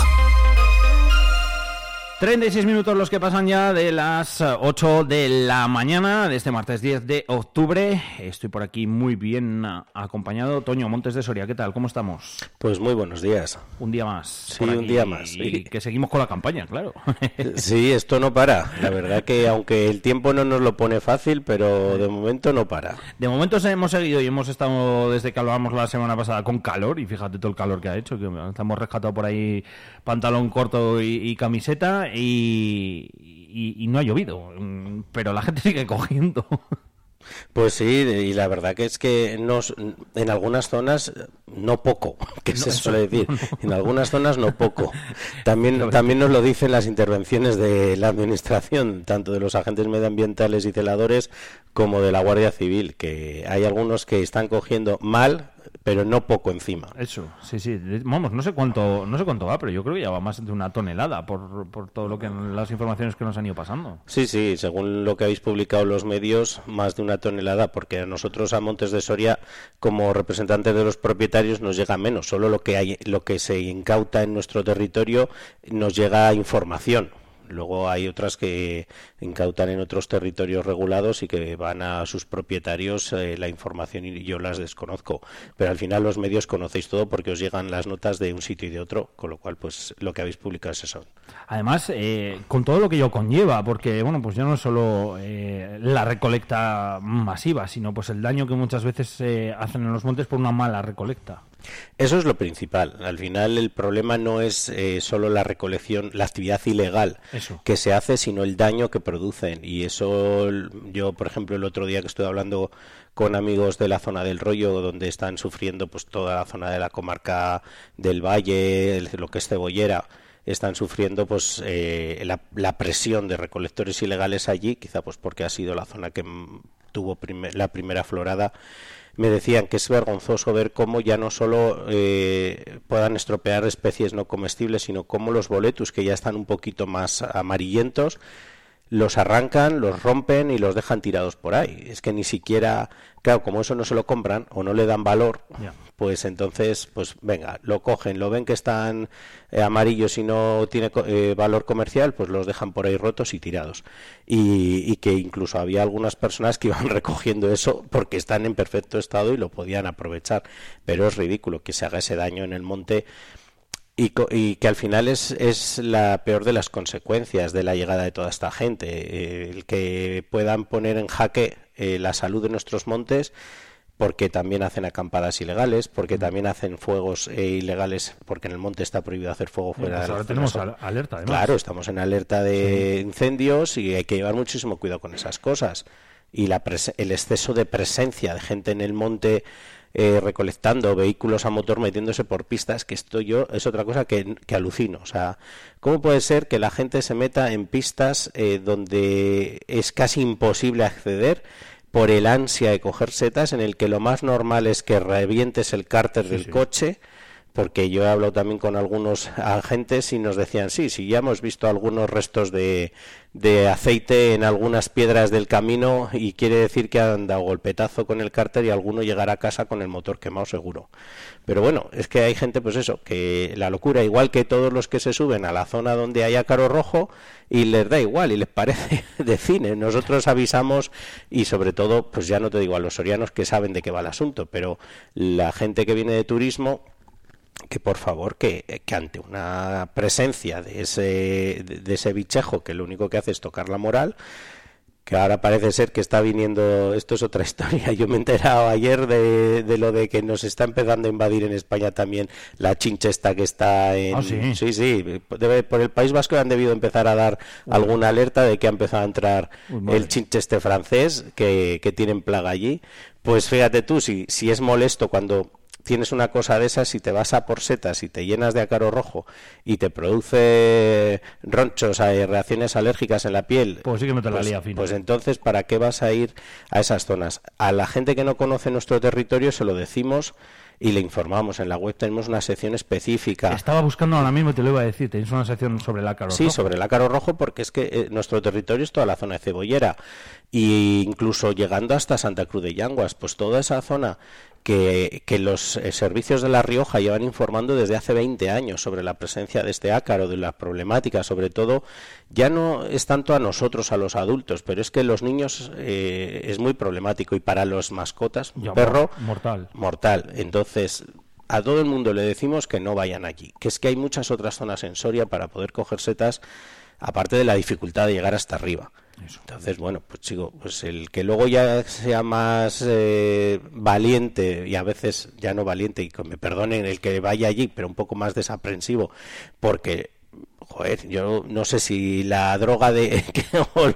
36 minutos los que pasan ya de las eh, 8 de la mañana de este martes 10 de octubre. Estoy por aquí muy bien ah, acompañado. Toño Montes de Soria, ¿qué tal? ¿Cómo estamos? Pues muy buenos días. Un día más. Sí, un día más. Y que seguimos con la campaña, claro. Sí, esto no para. La verdad que aunque el tiempo no nos lo pone fácil, pero de momento no para. De momento hemos seguido y hemos estado desde que hablábamos la semana pasada con calor y fíjate todo el calor que ha hecho, que estamos rescatado por ahí pantalón corto y, y camiseta y, y- y no ha llovido, Mm, pero la gente sigue cogiendo. Pues sí, y la verdad que es que nos, en algunas zonas no poco, que No, se suele decir. no, no. En algunas zonas no poco. También, también nos lo dicen las intervenciones de la administración, tanto de los agentes medioambientales y celadores como de la Guardia Civil, que hay algunos que están cogiendo mal, pero no poco encima. Eso, sí, sí. Vamos, no sé cuánto, no sé cuánto va, pero yo creo que ya va más de una tonelada por, por todo lo que las informaciones que nos han ido pasando. Sí, sí, según lo que habéis publicado los medios, más de una tonelada, porque a nosotros a Montes de Soria, como representantes de los propietarios, nos llega menos. Solo lo que hay, lo que se incauta en nuestro territorio nos llega información. Luego hay otras que incautan en otros territorios regulados y que van a sus propietarios eh, la información y yo las desconozco. Pero al final los medios conocéis todo porque os llegan las notas de un sitio y de otro, con lo cual pues lo que habéis publicado es eso. Además, eh, con todo lo que ello conlleva, porque bueno, pues ya no solo eh, la recolecta masiva, sino pues el daño que muchas veces se hacen en los montes por una mala recolecta. Eso es lo principal. Al final el problema no es eh, solo la recolección, la actividad ilegal Eso. que se hace, sino el daño que producen. Y eso yo, por ejemplo, el otro día que estuve hablando con amigos de la zona del rollo, donde están sufriendo pues toda la zona de la comarca del Valle, lo que es Cebollera, están sufriendo pues eh, la, la presión de recolectores ilegales allí, quizá pues porque ha sido la zona que tuvo primer- la primera florada, me decían que es vergonzoso ver cómo ya no solo eh, puedan estropear especies no comestibles, sino cómo los boletus, que ya están un poquito más amarillentos, los arrancan, los rompen y los dejan tirados por ahí. Es que ni siquiera, claro, como eso no se lo compran o no le dan valor. Pues entonces, pues venga, lo cogen, lo ven que están eh, amarillos y no tiene eh, valor comercial, pues los dejan por ahí rotos y tirados. Y, y que incluso había algunas personas que iban recogiendo eso porque están en perfecto estado y lo podían aprovechar. Pero es ridículo que se haga ese daño en el monte y, y que al final es, es la peor de las consecuencias de la llegada de toda esta gente. Eh, el que puedan poner en jaque la salud de nuestros montes porque también hacen acampadas ilegales, porque también hacen fuegos eh, ilegales, porque en el monte está prohibido hacer fuego fuera pues de la ahora tenemos alerta, además. Claro, estamos en alerta de incendios y hay que llevar muchísimo cuidado con esas cosas. Y la pres- el exceso de presencia de gente en el monte eh, recolectando vehículos a motor metiéndose por pistas, que esto yo es otra cosa que, que alucino. O sea, ¿cómo puede ser que la gente se meta en pistas eh, donde es casi imposible acceder? Por el ansia de coger setas en el que lo más normal es que revientes el cárter del coche porque yo he hablado también con algunos agentes y nos decían, sí, sí, ya hemos visto algunos restos de, de aceite en algunas piedras del camino y quiere decir que han dado golpetazo con el cárter y alguno llegará a casa con el motor quemado seguro. Pero bueno, es que hay gente, pues eso, que la locura, igual que todos los que se suben a la zona donde hay ácaro rojo y les da igual y les parece de cine. Nosotros avisamos y sobre todo, pues ya no te digo a los sorianos que saben de qué va el asunto, pero la gente que viene de turismo que por favor que, que ante una presencia de ese de, ese bichejo que lo único que hace es tocar la moral que ahora parece ser que está viniendo, esto es otra historia, yo me he enterado ayer de, de lo de que nos está empezando a invadir en España también la chinchesta que está en... Ah, sí. sí, sí, debe- por el País Vasco han debido empezar a dar alguna alerta de que ha empezado a entrar Uy, el chincheste francés que, que tienen plaga allí. Pues fíjate tú, si, si es molesto cuando tienes una cosa de esas y te vas a por setas y te llenas de ácaro rojo y te produce ronchos, eh, reacciones alérgicas en la piel, Pues sí que no te la pues, lía pues entonces, ¿para qué vas a ir a esas zonas? A la gente que no conoce nuestro territorio se lo decimos y le informamos. En la web tenemos una sección específica. Estaba buscando ahora mismo y te lo iba a decir. Tenéis una sección sobre el ácaro Sí, rojo. sobre el ácaro rojo, porque es que eh, nuestro territorio es toda la zona de Cebollera. Y incluso llegando hasta Santa Cruz de Yanguas, pues toda esa zona que, que los eh, servicios de La Rioja llevan informando desde hace 20 años sobre la presencia de este ácaro, de la problemática, sobre todo, ya no es tanto a nosotros, a los adultos, pero es que los niños eh, es muy problemático y para los mascotas, un perro mortal. mortal. Entonces, a todo el mundo le decimos que no vayan allí, que es que hay muchas otras zonas en Soria para poder coger setas, aparte de la dificultad de llegar hasta arriba. Entonces, bueno, pues chico, pues el que luego ya sea más eh, valiente y a veces ya no valiente, y que me perdonen el que vaya allí, pero un poco más desaprensivo, porque joder, yo no sé si la droga de o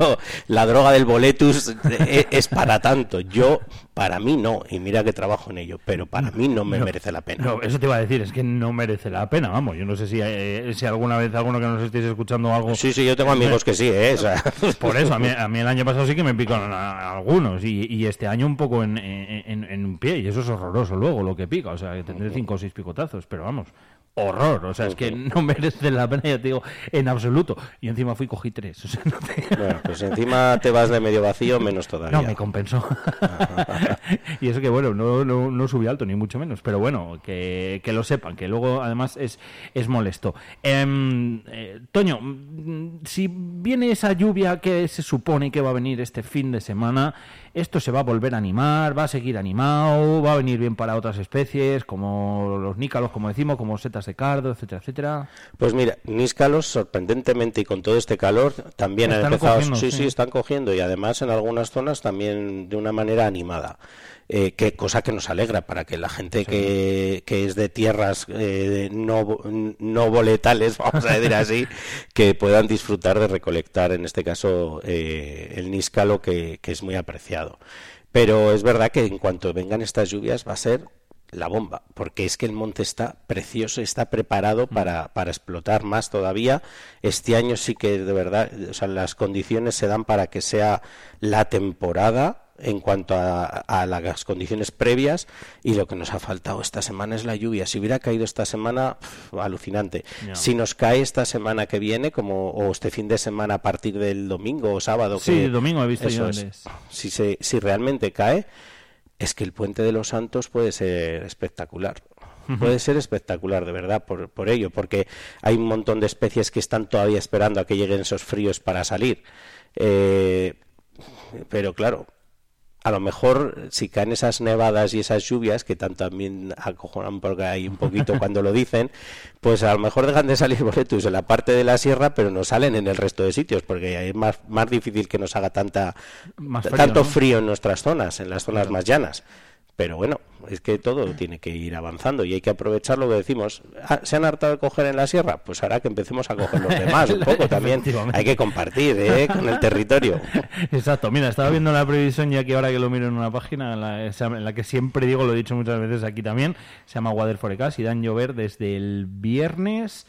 la droga del boletus es, es para tanto. Yo, para mí no, y mira que trabajo en ello, pero para mí no me No, merece la pena. No, eso te iba a decir, es que no merece la pena, vamos. Yo no sé si, eh, si alguna vez alguno que nos estéis escuchando algo. Sí, sí, yo tengo amigos que sí, ¿eh? O sea. Por eso, a mí, a mí el año pasado sí que me picaron a- a algunos y, y este año un poco en, en, en un pie y eso es horroroso luego lo que pica, o sea, que tendré cinco o seis picotazos, pero vamos, horror, o sea, es que no merece la pena, ya te digo, en absoluto. Y encima fui y cogí tres, o sea, no te- Bueno, pues encima te vas de medio vacío, menos todavía. No, me compensó. y eso que, bueno, no, no, no subí alto, ni mucho menos. Pero bueno, que, que lo sepan, que luego además es, es molesto. Em, eh, Toño, mm, si viene esa lluvia que se supone que va a venir este fin de semana, esto se va a volver a animar, va a seguir animado, va a venir bien para otras especies, como los nícalos, como decimos, como setas de cardo, etcétera, etcétera. Pues mira, níscalos, sorprendentemente y con todo este calor, también han empezado. cogiendo, sí, sí. sí, están cogiendo y además en algunas zonas también de una manera animada. Eh, que cosa que nos alegra para que la gente que, que es de tierras eh, no, no boletales, vamos a decir así, que puedan disfrutar de recolectar, en este caso, eh, el níscalo que, que es muy apreciado. Pero es verdad que en cuanto vengan estas lluvias va a ser la bomba, porque es que el monte está precioso, está preparado para, para explotar más todavía. Este año sí que de verdad, o sea, las condiciones se dan para que sea la temporada en cuanto a, a las condiciones previas y lo que nos ha faltado esta semana es la lluvia. Si hubiera caído esta semana, alucinante. Si nos cae esta semana que viene, como o este fin de semana a partir del domingo o sábado, Sí, que- domingo he visto yo es. Si, se, si realmente cae, es que el puente de los Santos puede ser espectacular. Puede ser espectacular, de verdad, por, por ello, porque hay un montón de especies que están todavía esperando a que lleguen esos fríos para salir. Eh, pero claro, a lo mejor si caen esas nevadas y esas lluvias, que tanto también acojonan porque hay un poquito cuando lo dicen, pues a lo mejor dejan de salir boletos en la parte de la sierra, pero no salen en el resto de sitios, porque es más, más difícil que nos haga tanta, Más frío, tanto ¿no? frío en nuestras zonas, en las zonas más llanas. Pero bueno, es que todo tiene que ir avanzando y hay que aprovechar lo que decimos. Ah, ¿Se han hartado de coger en la sierra? Pues ahora que empecemos a coger los demás un poco también. Hay que compartir ¿eh? con el territorio. Exacto, mira, estaba viendo la previsión ya que ahora que lo miro en una página en la, en la que siempre digo, lo he dicho muchas veces aquí también, se llama Weather Forecast y dan llover desde el viernes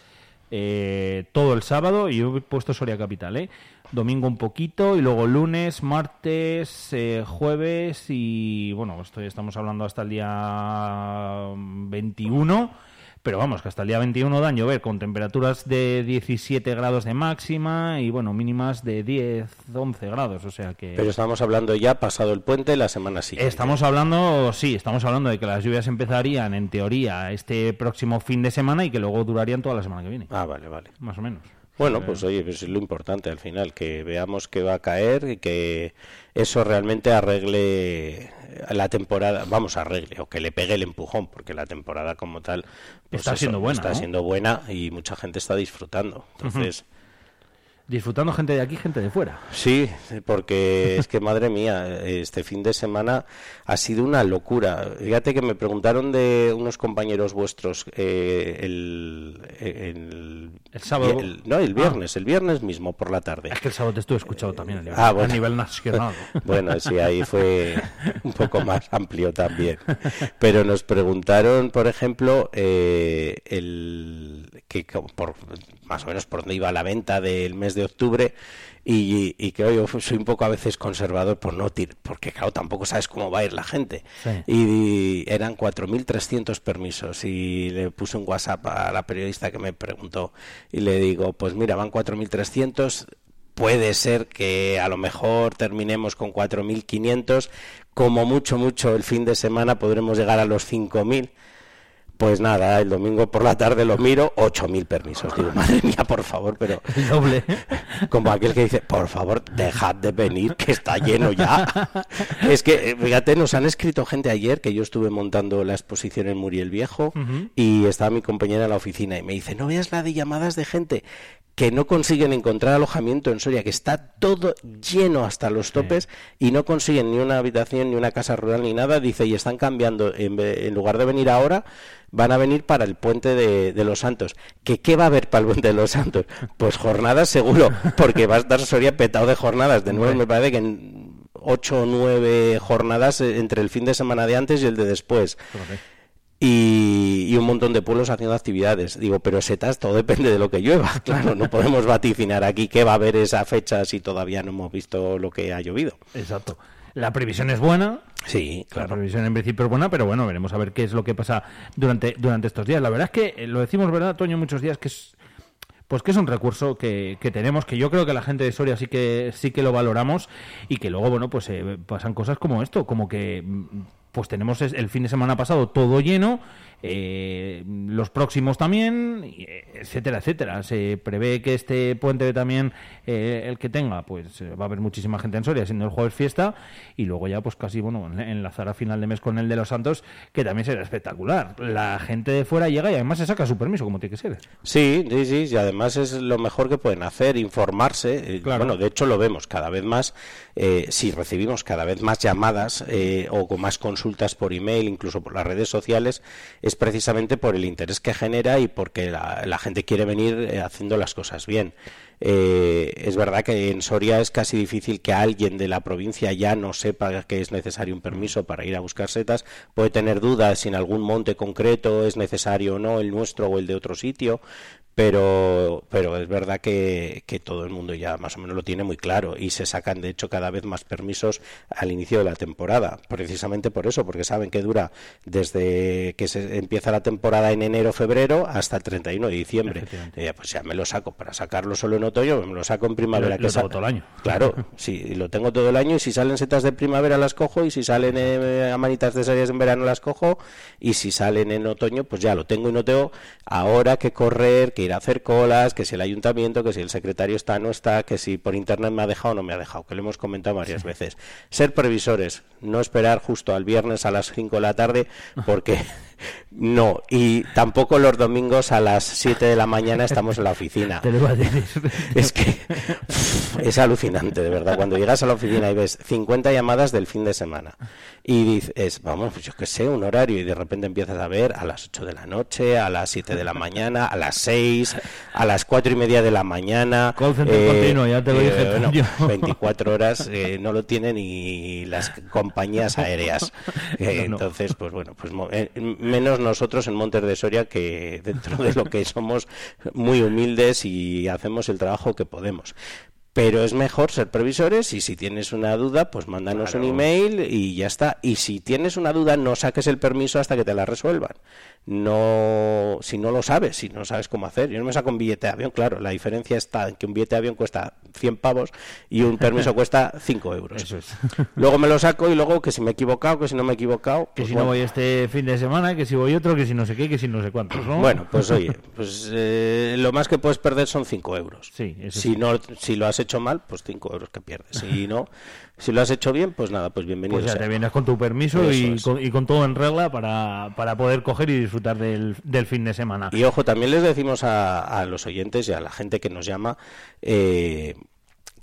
eh, todo el sábado y yo he puesto Soria Capital, ¿eh? Domingo un poquito y luego lunes, martes, eh, jueves y bueno, esto ya estamos hablando hasta el día 21. Pero vamos, que hasta el día 21 dan llover con temperaturas de 17 grados de máxima y bueno, mínimas de 10, 11 grados. O sea que. Pero estamos hablando ya pasado el puente la semana siguiente. Estamos hablando, sí, estamos hablando de que las lluvias empezarían en teoría este próximo fin de semana y que luego durarían toda la semana que viene. Ah, vale, vale. Más o menos. Bueno, pues oye, pues es lo importante al final, que veamos que va a caer y que eso realmente arregle la temporada, vamos, arregle, o que le pegue el empujón, porque la temporada como tal pues Está siendo buena, está ¿no? siendo buena y mucha gente está disfrutando. Entonces, Disfrutando gente de aquí, gente de fuera. Sí, porque es que madre mía, este fin de semana ha sido una locura. Fíjate que me preguntaron de unos compañeros vuestros eh, el, el, El sábado. el- no, el viernes, el viernes mismo por la tarde. Es que el sábado te estuve escuchado también a nivel, Ah, bueno. a nivel nacional. Bueno, sí, ahí fue un poco más amplio también. Pero nos preguntaron, por ejemplo, eh, el que por más o menos por dónde iba la venta del mes de octubre y, y que yo soy un poco a veces conservador por no tir, porque claro, tampoco sabes cómo va a ir la gente. Sí. Y eran 4.300 permisos y le puse un WhatsApp a la periodista que me preguntó y le digo, pues mira, van 4.300, puede ser que a lo mejor terminemos con 4.500, como mucho, mucho el fin de semana podremos llegar a los 5.000. Pues nada, el domingo por la tarde lo miro, 8.000 permisos. Digo, madre mía, por favor, pero... El doble. Como aquel que dice, por favor, dejad de venir, que está lleno ya. Es que, eh, fíjate, nos han escrito gente ayer que yo estuve montando la exposición en Muriel Viejo y estaba mi compañera en la oficina y me dice, no veas la de llamadas de gente que no consiguen encontrar alojamiento en Soria, que está todo lleno hasta los topes y no consiguen ni una habitación, ni una casa rural, ni nada. Dice, y están cambiando, en, en lugar de venir ahora, van a venir para el puente de, de los Santos. ¿Que ¿Qué va a haber para el puente de los Santos? Pues jornadas seguro, porque va a estar Soria petado de jornadas. De nuevo, me parece que en ocho o nueve jornadas eh, entre el fin de semana de antes y el de después y, y un montón de pueblos haciendo actividades. Digo, pero setas, todo depende de lo que llueva. Claro, no podemos vaticinar aquí qué va a haber esa fecha si todavía no hemos visto lo que ha llovido. Exacto. La previsión es buena. Sí, La previsión en principio es buena, pero bueno, veremos a ver qué es lo que pasa durante, durante estos días. La verdad es que eh, lo decimos, ¿verdad, Toño? Muchos días que es. Pues que es un recurso que, que tenemos, que yo creo que la gente de Soria sí que sí que lo valoramos y que luego, bueno, pues eh, pasan cosas como esto, como que mm, pues tenemos el fin de semana pasado todo lleno, eh, los próximos también, eh, etcétera, etcétera. Se prevé que este puente también, eh, el que tenga, pues va a haber muchísima gente en Soria, siendo el jueves fiesta, y luego ya pues casi, bueno, en- enlazar a final de mes con el de los Santos, que también será espectacular. La gente de fuera llega y además se saca su permiso, como tiene que ser. Sí, sí, sí, y además es lo mejor que pueden hacer, informarse. Claro. Bueno, de hecho lo vemos cada vez más, eh, si recibimos cada vez más llamadas eh, o con más consultas por email, incluso por las redes sociales, es precisamente por el interés que genera y porque la, la gente quiere venir eh, haciendo las cosas bien. Eh, es verdad que en Soria es casi difícil que alguien de la provincia ya no sepa que es necesario un permiso para ir a buscar setas. Puede tener dudas si en algún monte concreto es necesario o no el nuestro o el de otro sitio, pero, pero es verdad que, que todo el mundo ya más o menos lo tiene muy claro y se sacan de hecho cada vez más permisos al inicio de la temporada, precisamente por eso, porque saben que dura desde que se empieza la temporada en enero, febrero hasta el 31 de diciembre. Ya, pues ya me lo saco para sacarlo solo en otoño, me lo saco en primavera. Lo- que lo tengo todo el año. Claro, sí, lo tengo todo el año y si salen setas de primavera las cojo y si salen eh, amanitas de series en verano las cojo y si salen en otoño pues ya lo tengo y no tengo ahora que correr, que ir a hacer colas, que si el ayuntamiento, que si el secretario está o no está, que si por internet me ha dejado o no me ha dejado, que lo hemos comentado varias veces. Ser previsores, no esperar justo al viernes a las 5 de la tarde porque no, y tampoco los domingos a las 7 de la mañana estamos en la oficina. Te lo iba a decir. Es que es alucinante, de verdad. Cuando llegas a la oficina y ves 50 llamadas del fin de semana y dices, vamos, pues yo qué sé, un horario y de repente empiezas a ver a las 8 de la noche, a las 7 de la mañana, a las 6, a las 4 y media de la mañana. eh, continuo, ya te lo dije, bueno, yo. 24 horas eh, no lo tienen ni las compañías aéreas. Eh, No, no. Entonces, pues bueno, pues eh, menos nosotros en Montes de Soria que dentro de lo que somos muy humildes y hacemos el trabajo que podemos. Pero es mejor ser previsores y si tienes una duda, pues mándanos un email y ya está. Y si tienes una duda, no saques el permiso hasta que te la resuelvan. No, si no lo sabes, si no sabes cómo hacer. Yo no me saco un billete de avión, claro. La diferencia está en que un billete de avión cuesta 100 pavos y un permiso cuesta 5 euros. Eso es. Luego me lo saco y luego que si me he equivocado, que si no me he equivocado. Que pues si bueno. no voy este fin de semana, que si voy otro, que si no sé qué, que si no sé cuántos, ¿no? Bueno, pues oye, pues eh, lo más que puedes perder son 5 euros. Sí, eso si sí. no, si lo has hecho mal, pues 5 euros que pierdes. Si no, si lo has hecho bien, pues nada, pues bienvenido. Pues ya te vienes con tu permiso y con, y con todo en regla para, para poder coger y disfrutar del, del fin de semana. Y ojo, también les decimos a, a los oyentes y a la gente que nos llama eh,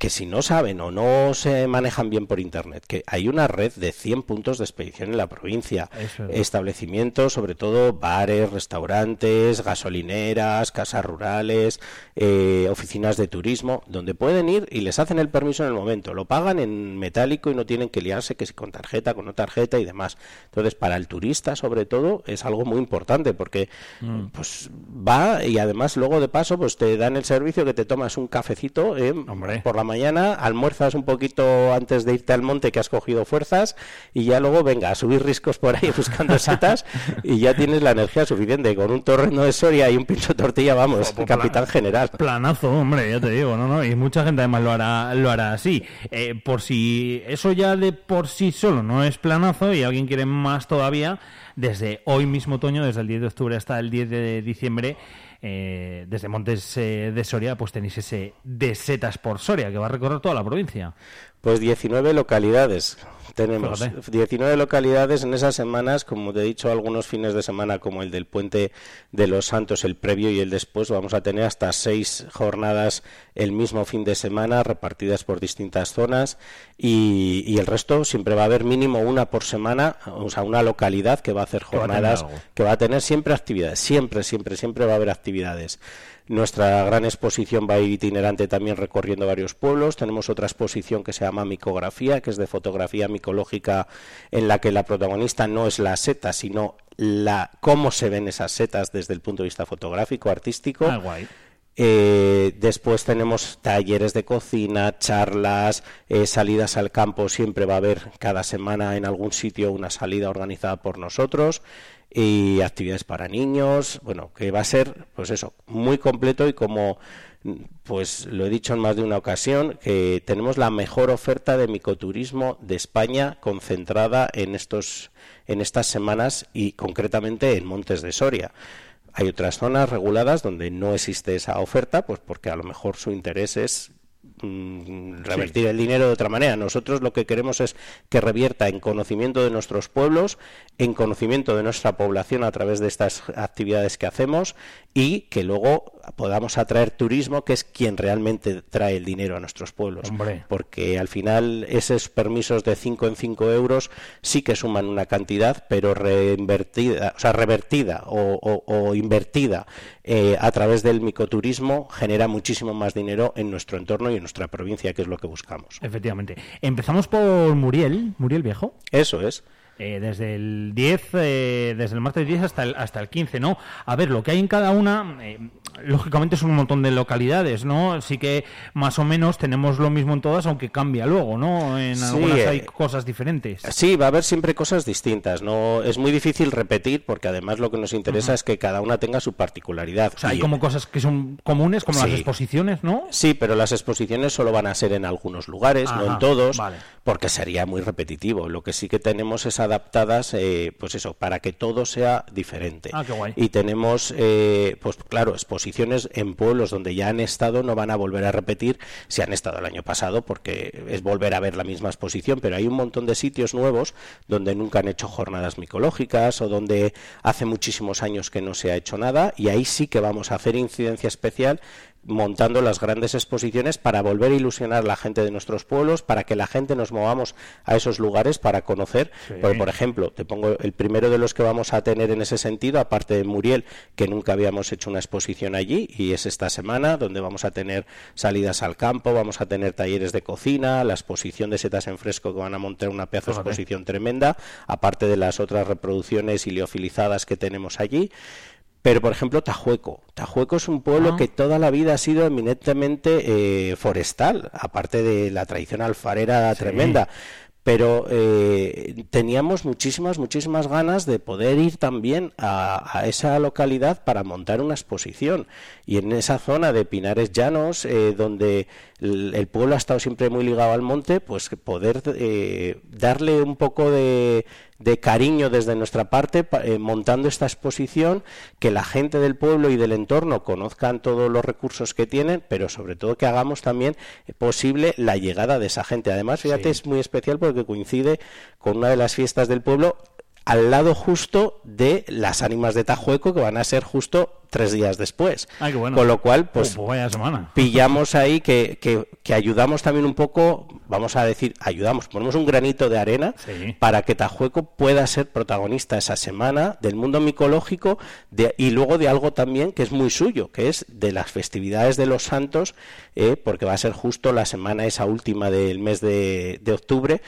que si no saben o no se manejan bien por Internet, que hay una red de 100 puntos de expedición en la provincia. Es. Establecimientos, sobre todo bares, restaurantes, gasolineras, casas rurales, eh, oficinas de turismo, donde pueden ir y les hacen el permiso en el momento. Lo pagan en metálico y no tienen que liarse que si con tarjeta, con no tarjeta y demás. Entonces, para el turista, sobre todo, es algo muy importante porque Mm. pues va y además luego de paso pues te dan el servicio que te tomas un cafecito eh, por la mañana, almuerzas un poquito antes de irte al monte que has cogido fuerzas y ya luego venga a subir riscos por ahí buscando setas y ya tienes la energía suficiente con un torreno de Soria y un pincho de tortilla, vamos, Pues capitán general. Planazo, hombre, ya te digo, no, no, y mucha gente además lo hará, lo hará así. Eh, por si eso ya de por sí solo no es planazo y alguien quiere más todavía, desde hoy mismo otoño, desde el 10 de octubre hasta el 10 de diciembre, eh, desde Montes eh, de Soria, pues tenéis ese de setas por Soria que va a recorrer toda la provincia. Pues 19 localidades tenemos. Fíjate. 19 localidades en esas semanas, como te he dicho, algunos fines de semana como el del Puente de los Santos, el previo y el después, vamos a tener hasta seis jornadas el mismo fin de semana repartidas por distintas zonas y, y el resto siempre va a haber mínimo una por semana, o sea, una localidad que va a hacer Que va a tener jornadas, que va a tener siempre actividades, siempre, siempre, siempre va a haber actividades. Nuestra gran exposición va a ir itinerante también recorriendo varios pueblos. Tenemos otra exposición que se llama Micografía, que es de fotografía micológica, en la que la protagonista no es la seta, sino la cómo se ven esas setas desde el punto de vista fotográfico, artístico. Ah, guay. Eh, después tenemos talleres de cocina, charlas, eh, salidas al campo. Siempre va a haber cada semana en algún sitio una salida organizada por nosotros y actividades para niños. Bueno, que va a ser, pues eso, muy completo y como pues lo he dicho en más de una ocasión, que tenemos la mejor oferta de micoturismo de España concentrada en estos en estas semanas y concretamente en Montes de Soria. Hay otras zonas reguladas donde no existe esa oferta, pues porque a lo mejor su interés es mm, revertir el dinero de otra manera. Nosotros lo que queremos es que revierta en conocimiento de nuestros pueblos, en conocimiento de nuestra población a través de estas actividades que hacemos y que luego podamos atraer turismo, que es quien realmente trae el dinero a nuestros pueblos. Hombre. Porque al final esos permisos de 5 en 5 euros sí que suman una cantidad, pero reinvertida, o sea, revertida o, o- o invertida eh, a través del micoturismo genera muchísimo más dinero en nuestro entorno y en nuestra provincia, que es lo que buscamos. Efectivamente. Empezamos por Muriel, Muriel Viejo. Eso es. Eh, desde el 10, eh, desde el martes 10 hasta el, hasta el 15, ¿no? A ver, lo que hay en cada una, eh, lógicamente son un montón de localidades, ¿no? Sí que más o menos tenemos lo mismo en todas, aunque cambia luego, ¿no? En Sí, algunas eh, hay cosas diferentes. Sí, va a haber siempre cosas distintas. No es muy difícil repetir porque además lo que nos interesa es que cada una tenga su particularidad. O sea, hay como cosas que son comunes, como las exposiciones, ¿no? Sí, pero las exposiciones solo van a ser en algunos lugares, no en todos, vale. porque sería muy repetitivo. Lo que sí que tenemos es adaptadas, eh, pues eso, para que todo sea diferente. Ah, qué guay. Y tenemos, eh, pues claro, exposiciones en pueblos donde ya han estado, no van a volver a repetir si han estado el año pasado, porque es volver a ver la misma exposición, pero hay un montón de sitios nuevos donde nunca han hecho jornadas micológicas o donde hace muchísimos años que no se ha hecho nada, y ahí sí que vamos a hacer incidencia especial montando las grandes exposiciones para volver a ilusionar a la gente de nuestros pueblos, para que la gente nos movamos a esos lugares para conocer. Sí. Porque, por ejemplo, te pongo el primero de los que vamos a tener en ese sentido, aparte de Muriel, que nunca habíamos hecho una exposición allí, y es esta semana, donde vamos a tener salidas al campo, vamos a tener talleres de cocina, la exposición de setas en fresco que van a montar una pedazo de exposición tremenda, aparte de las otras reproducciones iliofilizadas que tenemos allí. Pero, por ejemplo, Tajueco. Tajueco es un pueblo Ah. que toda la vida ha sido eminentemente eh, forestal, aparte de la tradición alfarera Sí. tremenda. Pero eh, teníamos muchísimas, muchísimas ganas de poder ir también a, a esa localidad para montar una exposición. Y en esa zona de Pinares Llanos, eh, donde el, el pueblo ha estado siempre muy ligado al monte, pues poder eh, darle un poco de, de cariño desde nuestra parte pa- eh, montando esta exposición, que la gente del pueblo y del entorno conozcan todos los recursos que tienen, pero sobre todo que hagamos también eh, posible la llegada de esa gente. Además, fíjate, Sí. es muy especial porque coincide con una de las fiestas del pueblo al lado justo de las ánimas de Tajueco, que van a ser justo tres días después. Ay, qué bueno. Con lo cual, pues Oh, pues pillamos ahí que, que, que ayudamos también un poco, vamos a decir, ayudamos, ponemos un granito de arena Sí. para que Tajueco pueda ser protagonista esa semana del mundo micológico de- y luego de algo también que es muy suyo, que es de las festividades de los santos, eh, porque va a ser justo la semana esa última del mes de, de octubre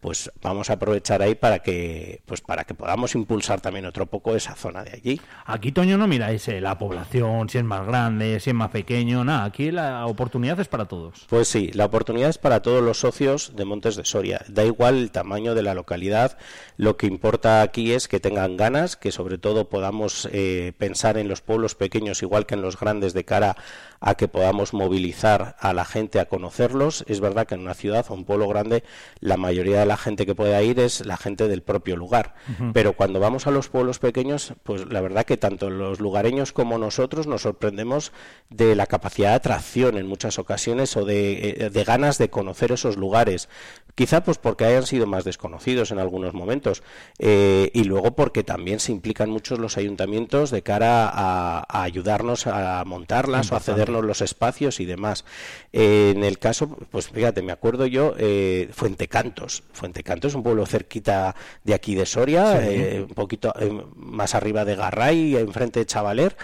pues vamos a aprovechar ahí para que pues para que podamos impulsar también otro poco esa zona de allí. Aquí, Toño, no miráis eh, la población, si es más grande, si es más pequeño, nada. Aquí la oportunidad es para todos. Pues sí, la oportunidad es para todos los socios de Montes de Soria. Da igual el tamaño de la localidad, lo que importa aquí es que tengan ganas, que sobre todo podamos eh, pensar en los pueblos pequeños igual que en los grandes de cara a que podamos movilizar a la gente a conocerlos. Es verdad que en una ciudad o un pueblo grande la mayoría de la gente que pueda ir es la gente del propio lugar. Pero cuando vamos a los pueblos pequeños, pues la verdad que tanto los lugareños como nosotros nos sorprendemos de la capacidad de atracción en muchas ocasiones o de, eh, de ganas de conocer esos lugares. Quizá pues porque hayan sido más desconocidos en algunos momentos eh, y luego porque también se implican muchos los ayuntamientos de cara a, a ayudarnos a montarlas o a cedernos los espacios y demás. Eh, en el caso, pues fíjate, me acuerdo yo, eh, Fuentecantos. Fuentecantos es un pueblo cerquita de aquí de Soria, Sí. eh, un poquito más arriba de Garray, enfrente de Chavaler,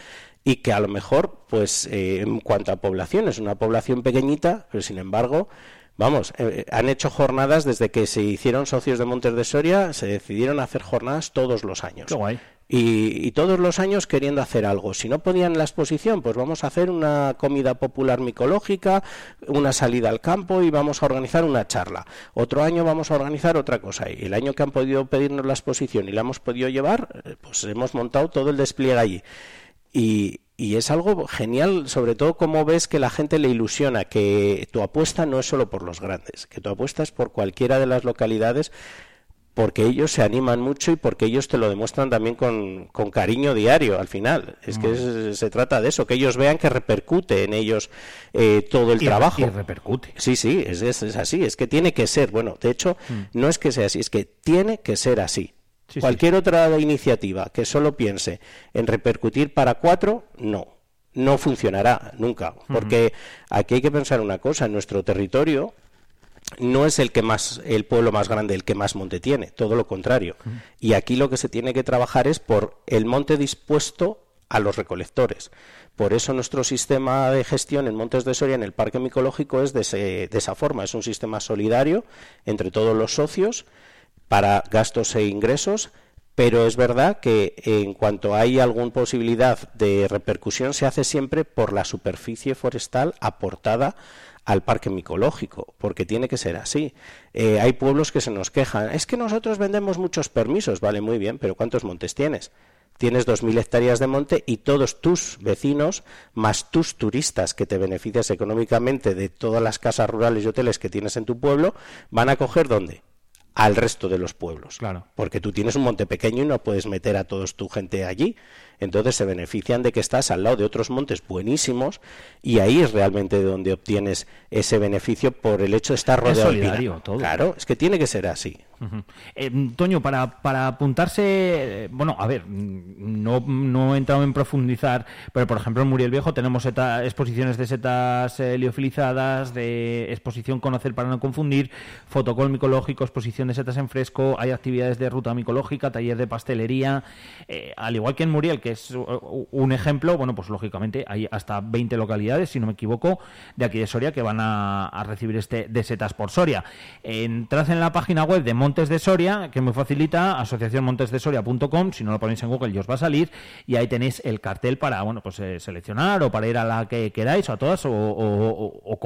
y que a lo mejor, pues eh, en cuanto a población, es una población pequeñita, pero sin embargo, vamos, eh, han hecho jornadas desde que se hicieron socios de Montes de Soria, se decidieron hacer jornadas todos los años. Qué guay. Y, y todos los años queriendo hacer algo. Si no podían la exposición, pues vamos a hacer una comida popular micológica, una salida al campo y vamos a organizar una charla. Otro año vamos a organizar otra cosa. Y el año que han podido pedirnos la exposición y la hemos podido llevar, eh, pues hemos montado todo el despliegue allí. Y, y es algo genial, sobre todo como ves que la gente le ilusiona, que tu apuesta no es solo por los grandes, que tu apuesta es por cualquiera de las localidades porque ellos se animan mucho y porque ellos te lo demuestran también con, con cariño diario al final. Es que es- se trata de eso, que ellos vean que repercute en ellos eh, todo el Y trabajo. y repercute. Sí, sí, es, es- es así, es que tiene que ser. Bueno, de hecho, no es que sea así, es que tiene que ser así. Sí, Cualquier otra iniciativa que solo piense en repercutir para cuatro, no. No funcionará nunca. Porque aquí hay que pensar una cosa, en nuestro territorio no es el que más el pueblo más grande el que más monte tiene, todo lo contrario. Y aquí lo que se tiene que trabajar es por el monte dispuesto a los recolectores. Por eso nuestro sistema de gestión en Montes de Soria, en el Parque Micológico, es de, ese- de esa forma. Es un sistema solidario entre todos los socios para gastos e ingresos, pero es verdad que en cuanto hay alguna posibilidad de repercusión se hace siempre por la superficie forestal aportada al parque micológico, porque tiene que ser así. Eh, hay pueblos que se nos quejan, es que nosotros vendemos muchos permisos, vale, muy bien, pero ¿cuántos montes tienes? Tienes 2.000 hectáreas de monte y todos tus vecinos, más tus turistas que te beneficias económicamente de todas las casas rurales y hoteles que tienes en tu pueblo, van a coger dónde? Al resto de los pueblos. Claro. Porque tú tienes un monte pequeño y no puedes meter a todos tu gente allí entonces se benefician de que estás al lado de otros montes buenísimos y ahí es realmente donde obtienes ese beneficio por el hecho de estar rodeado de solidario todo. Claro, es que tiene que ser así. Eh, Toño, para, para apuntarse, eh, bueno, a ver, mm, no, no he entrado en profundizar, pero por ejemplo en Muriel Viejo tenemos seta- exposiciones de setas eh, liofilizadas, de exposición Conocer para no confundir, fotocol micológico, exposición de setas en fresco, hay actividades de ruta micológica, taller de pastelería, eh, al igual que en Muriel, que es uh, un ejemplo, bueno, pues lógicamente hay hasta 20 localidades, si no me equivoco, de aquí de Soria que van a, recibir este de setas por Soria. Entrad en la página web de Montes de Soria, que me facilita, asociacionmontesdesoria.com, si no lo ponéis en Google ya os va a salir, y ahí tenéis el cartel para, bueno, pues eh, seleccionar o para ir a la que queráis, o a todas, o, o- o- o